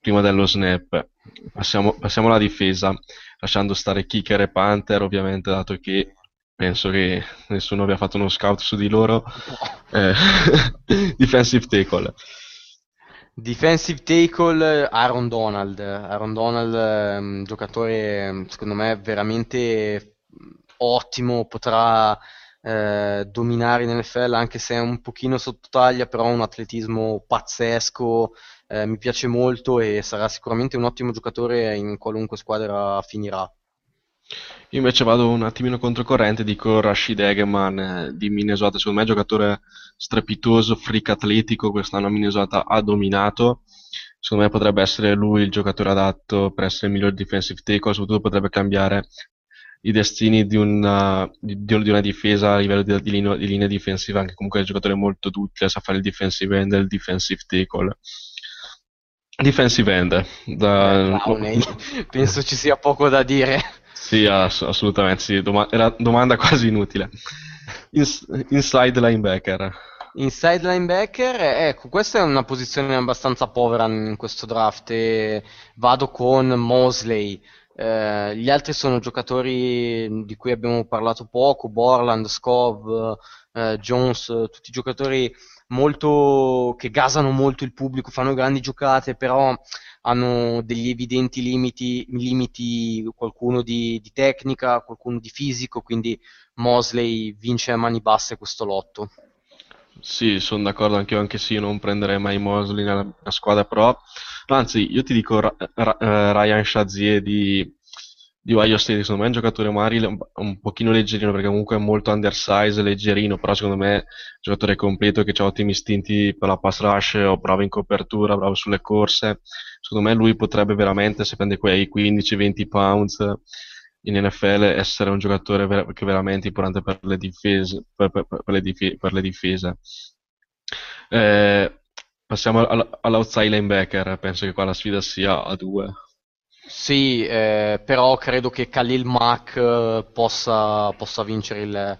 prima dello snap. Passiamo, passiamo alla difesa lasciando stare kicker e Panther ovviamente dato che penso che nessuno abbia fatto uno scout su di loro eh, defensive tackle. Defensive tackle Aaron Donald. Aaron Donald un giocatore secondo me veramente ottimo. Potrà eh, dominare in NFL anche se è un pochino sotto taglia però ha un atletismo pazzesco eh, mi piace molto e sarà sicuramente un ottimo giocatore in qualunque squadra finirà. Io invece vado un attimino controcorrente, dico Rashid Egeman eh, di Minnesota, secondo me è un giocatore strepitoso, freak atletico, quest'anno Minnesota ha dominato, secondo me potrebbe essere lui il giocatore adatto per essere il miglior defensive tackle, soprattutto potrebbe cambiare i destini di una, di, di una difesa a livello di, di, linea, di linea difensiva, anche comunque è un giocatore molto duttile, sa fare il defensive end e il defensive tackle. Defensive end. Da... Eh, penso ci sia poco da dire. Sì, ass- assolutamente, sì. Doma- era domanda quasi inutile. Ins- inside linebacker. Inside linebacker, ecco, questa è una posizione abbastanza povera in questo draft. vado con Mosley. Eh, gli altri sono giocatori di cui abbiamo parlato poco: Borland, Scov, eh, Jones, tutti giocatori molto, che gasano molto il pubblico, fanno grandi giocate, però hanno degli evidenti limiti, limiti qualcuno di, di tecnica, qualcuno di fisico, quindi Mosley vince a mani basse questo lotto. Sì, sono d'accordo anche io, anche se io non prenderei mai Mosley nella mia squadra, però anzi, io ti dico Ra- Ra- eh, Ryan Shazier di, di Ohio State, secondo me è un giocatore Mari un, un pochino leggerino perché comunque è molto undersize, leggerino, però secondo me è un giocatore completo che ha ottimi istinti per la pass rush, o bravo in copertura, bravo sulle corse. Secondo me lui potrebbe veramente, se prende quei 15-20 pounds in NFL, essere un giocatore ver- che è veramente importante per le difese. Per, per, per le, dif- le difese. Eh, passiamo all- all'outside linebacker, penso che qua la sfida sia a due. Sì, eh, però credo che Khalil Mack eh, possa, possa vincere il,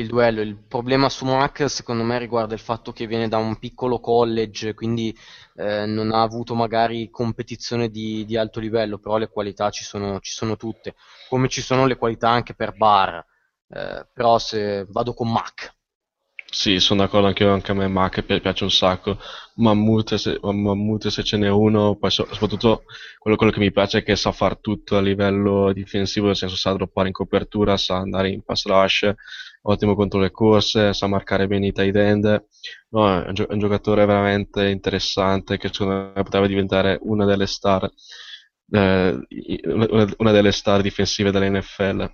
il duello. Il problema su Mack, secondo me, riguarda il fatto che viene da un piccolo college, quindi eh, non ha avuto magari competizione di, di alto livello, però le qualità ci sono, ci sono tutte, come ci sono le qualità anche per Bar. Eh, però se vado con Mack. Sì, sono d'accordo anche io, anche a me Mac pi- piace un sacco. Mammut se, se ce n'è uno, poi so- soprattutto quello, quello che mi piace è che sa far tutto a livello difensivo, nel senso sa droppare in copertura, sa andare in pass rush, ottimo contro le corse, sa marcare bene i tight end. No, è un, è un giocatore veramente interessante che secondo me potrebbe diventare una delle star, eh, una, delle star difensive dell'NFL.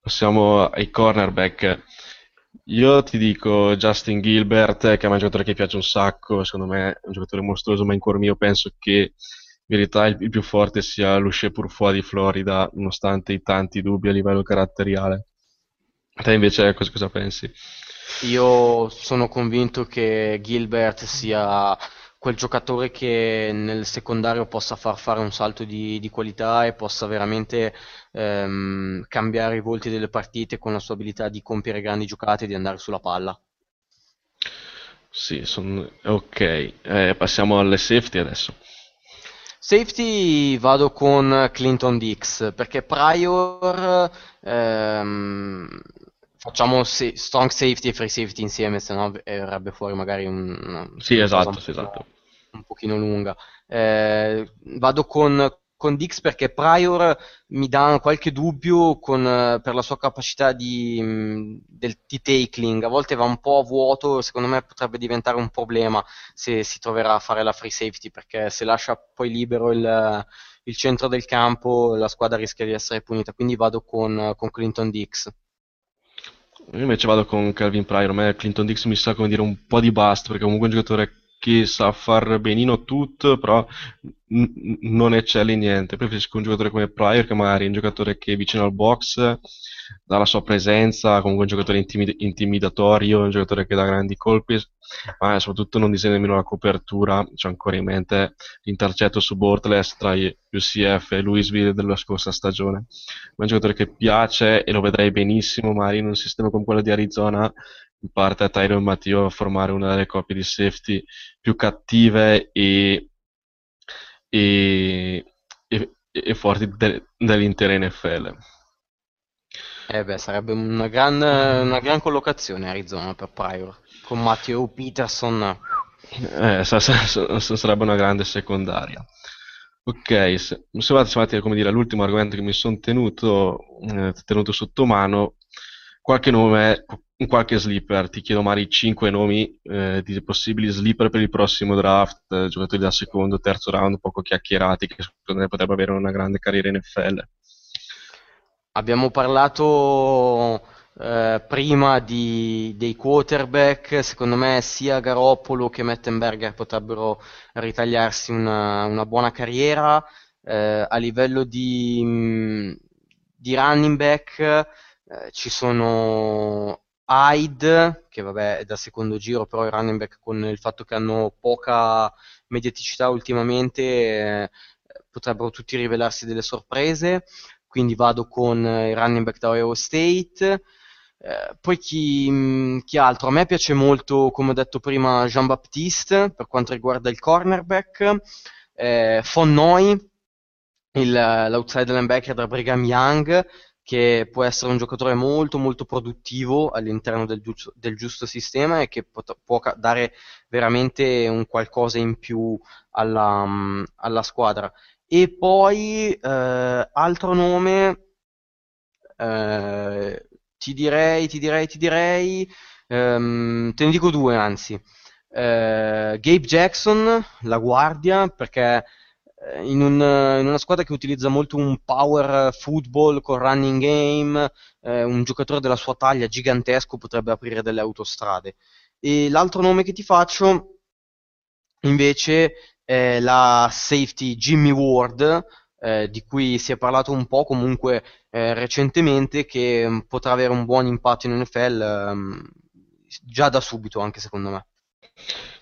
Passiamo ai cornerback. Io ti dico Justin Gilbert, che è un giocatore che piace un sacco, secondo me è un giocatore mostruoso, ma in cuor mio penso che in verità il, più forte sia Luce Purfoy di Florida, nonostante i tanti dubbi a livello caratteriale. Te invece cosa, cosa pensi? Io sono convinto che Gilbert sia quel giocatore che nel secondario possa far fare un salto di, di qualità e possa veramente ehm, cambiare i volti delle partite con la sua abilità di compiere grandi giocate e di andare sulla palla. Sì, son... ok. Eh, passiamo alle safety adesso. Safety vado con Clinton Dix perché Prior ehm, facciamo se- strong safety e free safety insieme, se no verrebbe fuori magari un, una, Sì, esatto, sì, esatto. un pochino lunga. Eh, vado con, con Dix perché Prior mi dà qualche dubbio con, eh, per la sua capacità di, mh, del, di tackling. A volte va un po' a vuoto, secondo me potrebbe diventare un problema se si troverà a fare la free safety perché se lascia poi libero il, il centro del campo la squadra rischia di essere punita. Quindi vado con, con Clinton Dix. Io invece vado con Calvin Pryor, a me Clinton Dix mi sa come dire un po' di bust, perché comunque è un giocatore che sa far benino tutto, però n- non eccelle in niente. Preferisco un giocatore come Pryor, che magari è un giocatore che è vicino al box, dalla sua presenza, comunque un giocatore intimid- intimidatorio, un giocatore che dà grandi colpi, ma soprattutto non disegna nemmeno la copertura. C'ho ancora in mente l'intercetto su Bortles tra UCF e Louisville della scorsa stagione. Ma è un giocatore che piace e lo vedrei benissimo, magari in un sistema come quello di Arizona, parte a Tyron Matteo a formare una delle coppie di safety più cattive e, e, e, e forti de- dell'intera NFL. Eh beh, sarebbe una gran, una gran collocazione Arizona per Prior, con Matteo Peterson. Eh, sa- sa- sa- sarebbe una grande secondaria. Ok, se, se vado arrivati come dire, all'ultimo argomento che mi sono tenuto, eh, tenuto sotto mano, qualche nome, qualche sleeper, ti chiedo magari 5 nomi eh, di possibili sleeper per il prossimo draft, eh, giocatori da secondo, terzo round, poco chiacchierati, che secondo me potrebbero avere una grande carriera in NFL. Abbiamo parlato eh, prima di- dei quarterback, secondo me sia Garoppolo che Mettenberger potrebbero ritagliarsi una, una buona carriera. Eh, a livello di, mh, di running back eh, ci sono Hyde, che vabbè è da secondo giro, però i running back con il fatto che hanno poca mediaticità ultimamente eh, potrebbero tutti rivelarsi delle sorprese quindi vado con il running back da Ohio State. Eh, poi chi, mh, chi altro? A me piace molto, come ho detto prima, Jean-Baptiste per quanto riguarda il cornerback. Eh, il- l'outside linebacker da Brigham Young, che può essere un giocatore molto molto produttivo all'interno del, giusto del giusto sistema e che pot- può dare veramente un qualcosa in più alla, mh, alla squadra. E poi, eh, altro nome, eh, ti direi, ti direi, ti direi, ehm, te ne dico due anzi. Eh, Gabe Jackson, la guardia, perché in, un, in, una squadra che utilizza molto un power football con running game, eh, un giocatore della sua taglia gigantesco potrebbe aprire delle autostrade. E l'altro nome che ti faccio invece è la safety Jimmy Ward, eh, di cui si è parlato un po' comunque eh, recentemente, che mm, potrà avere un buon impatto in NFL ehm, già da subito, anche secondo me.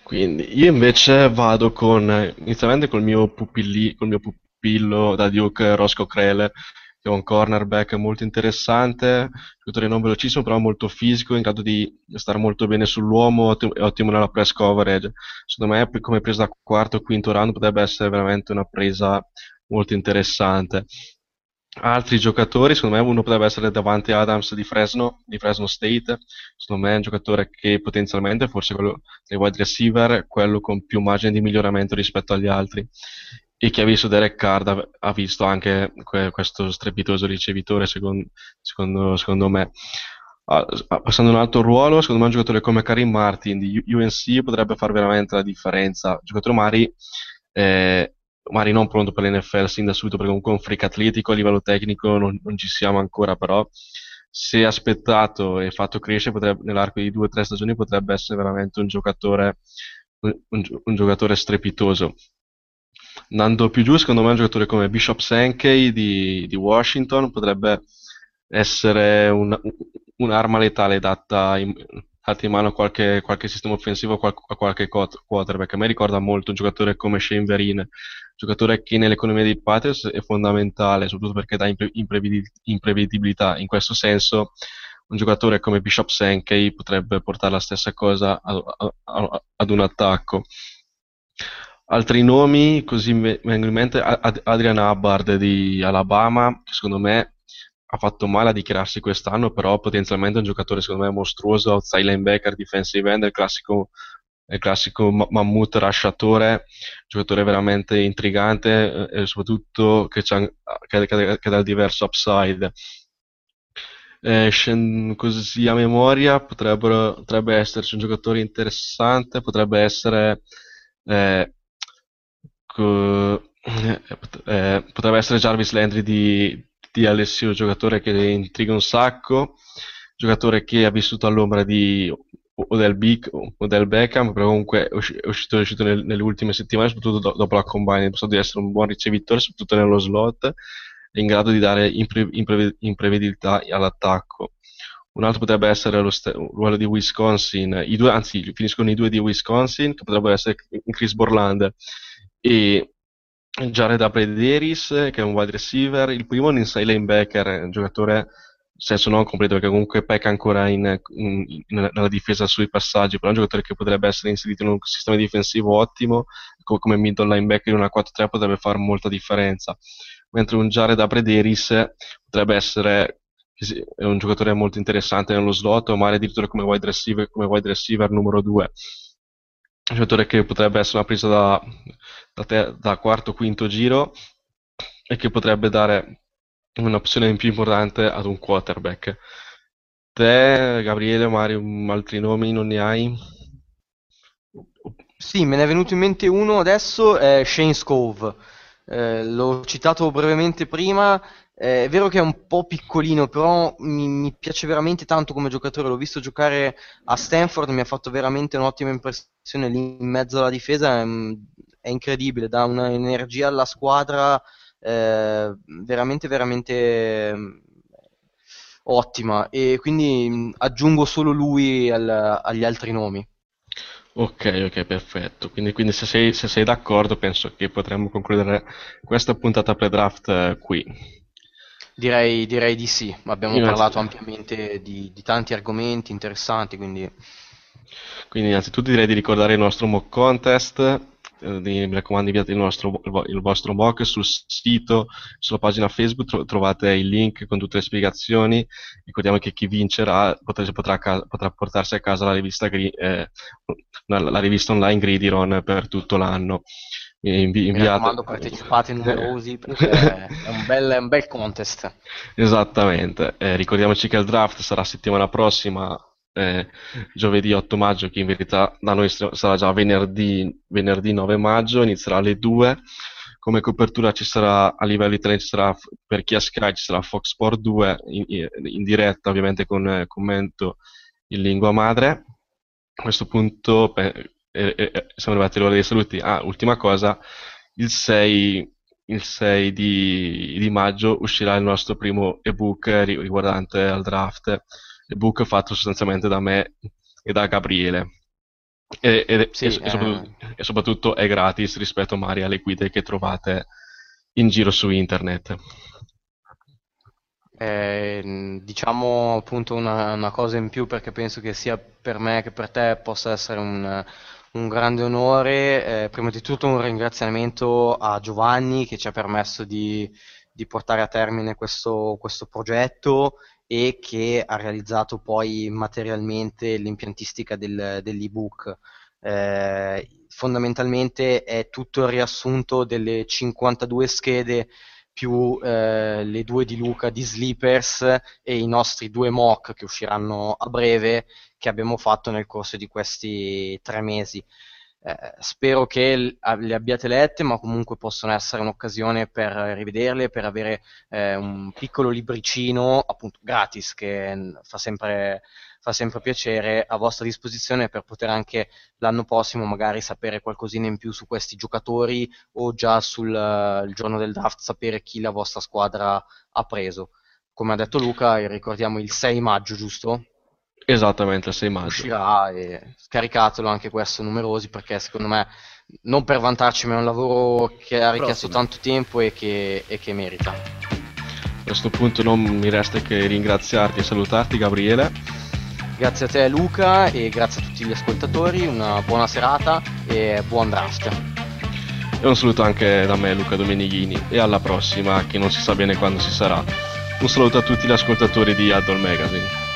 Quindi io invece vado con inizialmente col mio, pupilli, col mio pupillo da Duke Roscoe Crele, che è un cornerback molto interessante, giocatore non velocissimo però molto fisico, in grado di stare molto bene sull'uomo e ottimo nella press coverage. Secondo me come presa da quarto o quinto round potrebbe essere veramente una presa molto interessante. Altri giocatori, secondo me uno potrebbe essere davanti Adams di Fresno, di Fresno State, secondo me è un giocatore che potenzialmente forse quello dei wide receiver, quello con più margine di miglioramento rispetto agli altri. E chi ha visto Derek Card ha, visto anche questo strepitoso ricevitore secondo, secondo, secondo me. Passando a un altro ruolo secondo me un giocatore come Karim Martin di UNC potrebbe fare veramente la differenza. Un giocatore Mari eh, magari non pronto per l'NFL sin da subito perché comunque è un freak atletico a livello tecnico non, non ci siamo ancora però se aspettato e fatto crescere potrebbe, nell'arco di due o tre stagioni potrebbe essere veramente un giocatore un, un, giocatore strepitoso. Andando più giù secondo me un giocatore come Bishop Sankey di, di Washington potrebbe essere un, un'arma letale data in mano qualche, qualche sistema offensivo a qualche quarterback a me ricorda molto un giocatore come Shane Vereen giocatore che nell'economia dei Patriots è fondamentale, soprattutto perché dà impre- imprevedibilità. In questo senso, un giocatore come Bishop Sankey potrebbe portare la stessa cosa a, a, a, ad un attacco. Altri nomi, così mi vengono in mente Adrian Hubbard di Alabama, che secondo me ha fatto male a dichiararsi quest'anno, però potenzialmente è un giocatore secondo me mostruoso, outside linebacker, defensive end, il classico il classico mammut rasciatore, giocatore veramente intrigante eh, e soprattutto che, che, che, che dà il diverso upside. Eh, così a memoria potrebbe esserci un giocatore interessante, potrebbe essere eh, co, eh, potrebbe essere Jarvis Landry di, di Alessio, giocatore che intriga un sacco, giocatore che ha vissuto all'ombra di o del, Big, o del Beckham, però comunque è uscito, è uscito nel, nelle ultime settimane, soprattutto do, dopo la combine, ha di essere un buon ricevitore, soprattutto nello slot, è in grado di dare impre, impre, imprevedibilità all'attacco. Un altro potrebbe essere lo st- ruolo di Wisconsin, i due, anzi finiscono i due di Wisconsin, che potrebbero essere Chris Borland e Jared Abrederis, che è un wide receiver, il primo è un inside linebacker, un giocatore senso non completo perché comunque pecca ancora in, in, nella difesa sui passaggi, però è un giocatore che potrebbe essere inserito in un sistema difensivo ottimo, come, come middle linebacker in una 4-3 potrebbe fare molta differenza, mentre un Jared Abrederis potrebbe essere un giocatore molto interessante nello slot o magari addirittura come wide receiver, come wide receiver numero 2 un giocatore che potrebbe essere una presa da, da, te, da quarto quinto giro e che potrebbe dare un'opzione più importante ad un quarterback. Te, Gabriele, Mario, altri nomi non ne hai? Sì, me ne è venuto in mente uno adesso, è Shane Scove. Eh, l'ho citato brevemente prima, eh, è vero che è un po' piccolino, però mi, mi, piace veramente tanto come giocatore. L'ho visto giocare a Stanford, mi ha fatto veramente un'ottima impressione lì in mezzo alla difesa. È, è incredibile, dà un'energia alla squadra eh, veramente, veramente mm, ottima e quindi mm, aggiungo solo lui al, agli altri nomi. Ok, ok, perfetto. Quindi, quindi se, sei, se, sei, d'accordo penso che potremmo concludere questa puntata pre-draft eh, qui. Direi, direi, di sì, abbiamo Innanzi... parlato ampiamente di, di, tanti argomenti interessanti, quindi... Quindi innanzitutto direi di ricordare il nostro mock contest eh, mi raccomando inviate il, nostro, il vostro mock sul sito, sulla pagina Facebook trovate il link con tutte le spiegazioni. Ricordiamo che chi vincerà potrà, potrà, potrà portarsi a casa la rivista, eh, la rivista online Gridiron per tutto l'anno. Invi- inviate... Mi raccomando partecipate numerosi perché è un bel, un bel contest. Esattamente, eh, ricordiamoci che il draft sarà settimana prossima eh, giovedì 8 maggio, che in verità da noi sarà già venerdì, venerdì 9 maggio, inizierà alle 2. come copertura ci sarà a livello italiano sarà per chi ha Sky ci sarà Fox Sport 2 in, in diretta ovviamente con eh, commento in lingua madre a questo punto eh, eh, siamo arrivati all'ora dei saluti. Ah, ultima cosa il 6, il 6 di, di, maggio uscirà il nostro primo ebook riguardante al draft. Ebook fatto sostanzialmente da me e da Gabriele. E, e, sì, e, eh... soprattutto, e, soprattutto, è gratis rispetto magari alle guide che trovate in giro su internet. Eh, diciamo appunto una, una, cosa in più perché penso che sia per me che per te possa essere un, un grande onore. Eh, prima di tutto un ringraziamento a Giovanni che ci ha permesso di, di portare a termine questo, questo progetto e che ha realizzato poi materialmente l'impiantistica del, dell'ebook. Eh, fondamentalmente è tutto il riassunto delle 52 schede più eh, le due di Luca di Sleepers e i nostri due mock che usciranno a breve che abbiamo fatto nel corso di questi tre mesi. Eh, spero che le abbiate lette, ma comunque possono essere un'occasione per rivederle, per avere eh, un piccolo libricino, appunto gratis, che fa sempre, fa sempre piacere a vostra disposizione per poter anche l'anno prossimo magari sapere qualcosina in più su questi giocatori o già sul uh, giorno del draft sapere chi la vostra squadra ha preso. Come ha detto Luca, ricordiamo il 6 maggio, giusto? Esattamente, il 6 maggio. Uscirà e scaricatelo anche questo numerosi perché secondo me non per vantarci ma è un lavoro che ha richiesto Prossimo. tanto tempo e che, e che merita. A questo punto non mi resta che ringraziarti e salutarti Gabriele. Grazie a te Luca e grazie a tutti gli ascoltatori, una buona serata e buon draft. E un saluto anche da me Luca Domenighini e alla prossima che non si sa bene quando si sarà. Un saluto a tutti gli ascoltatori di Addon Magazine.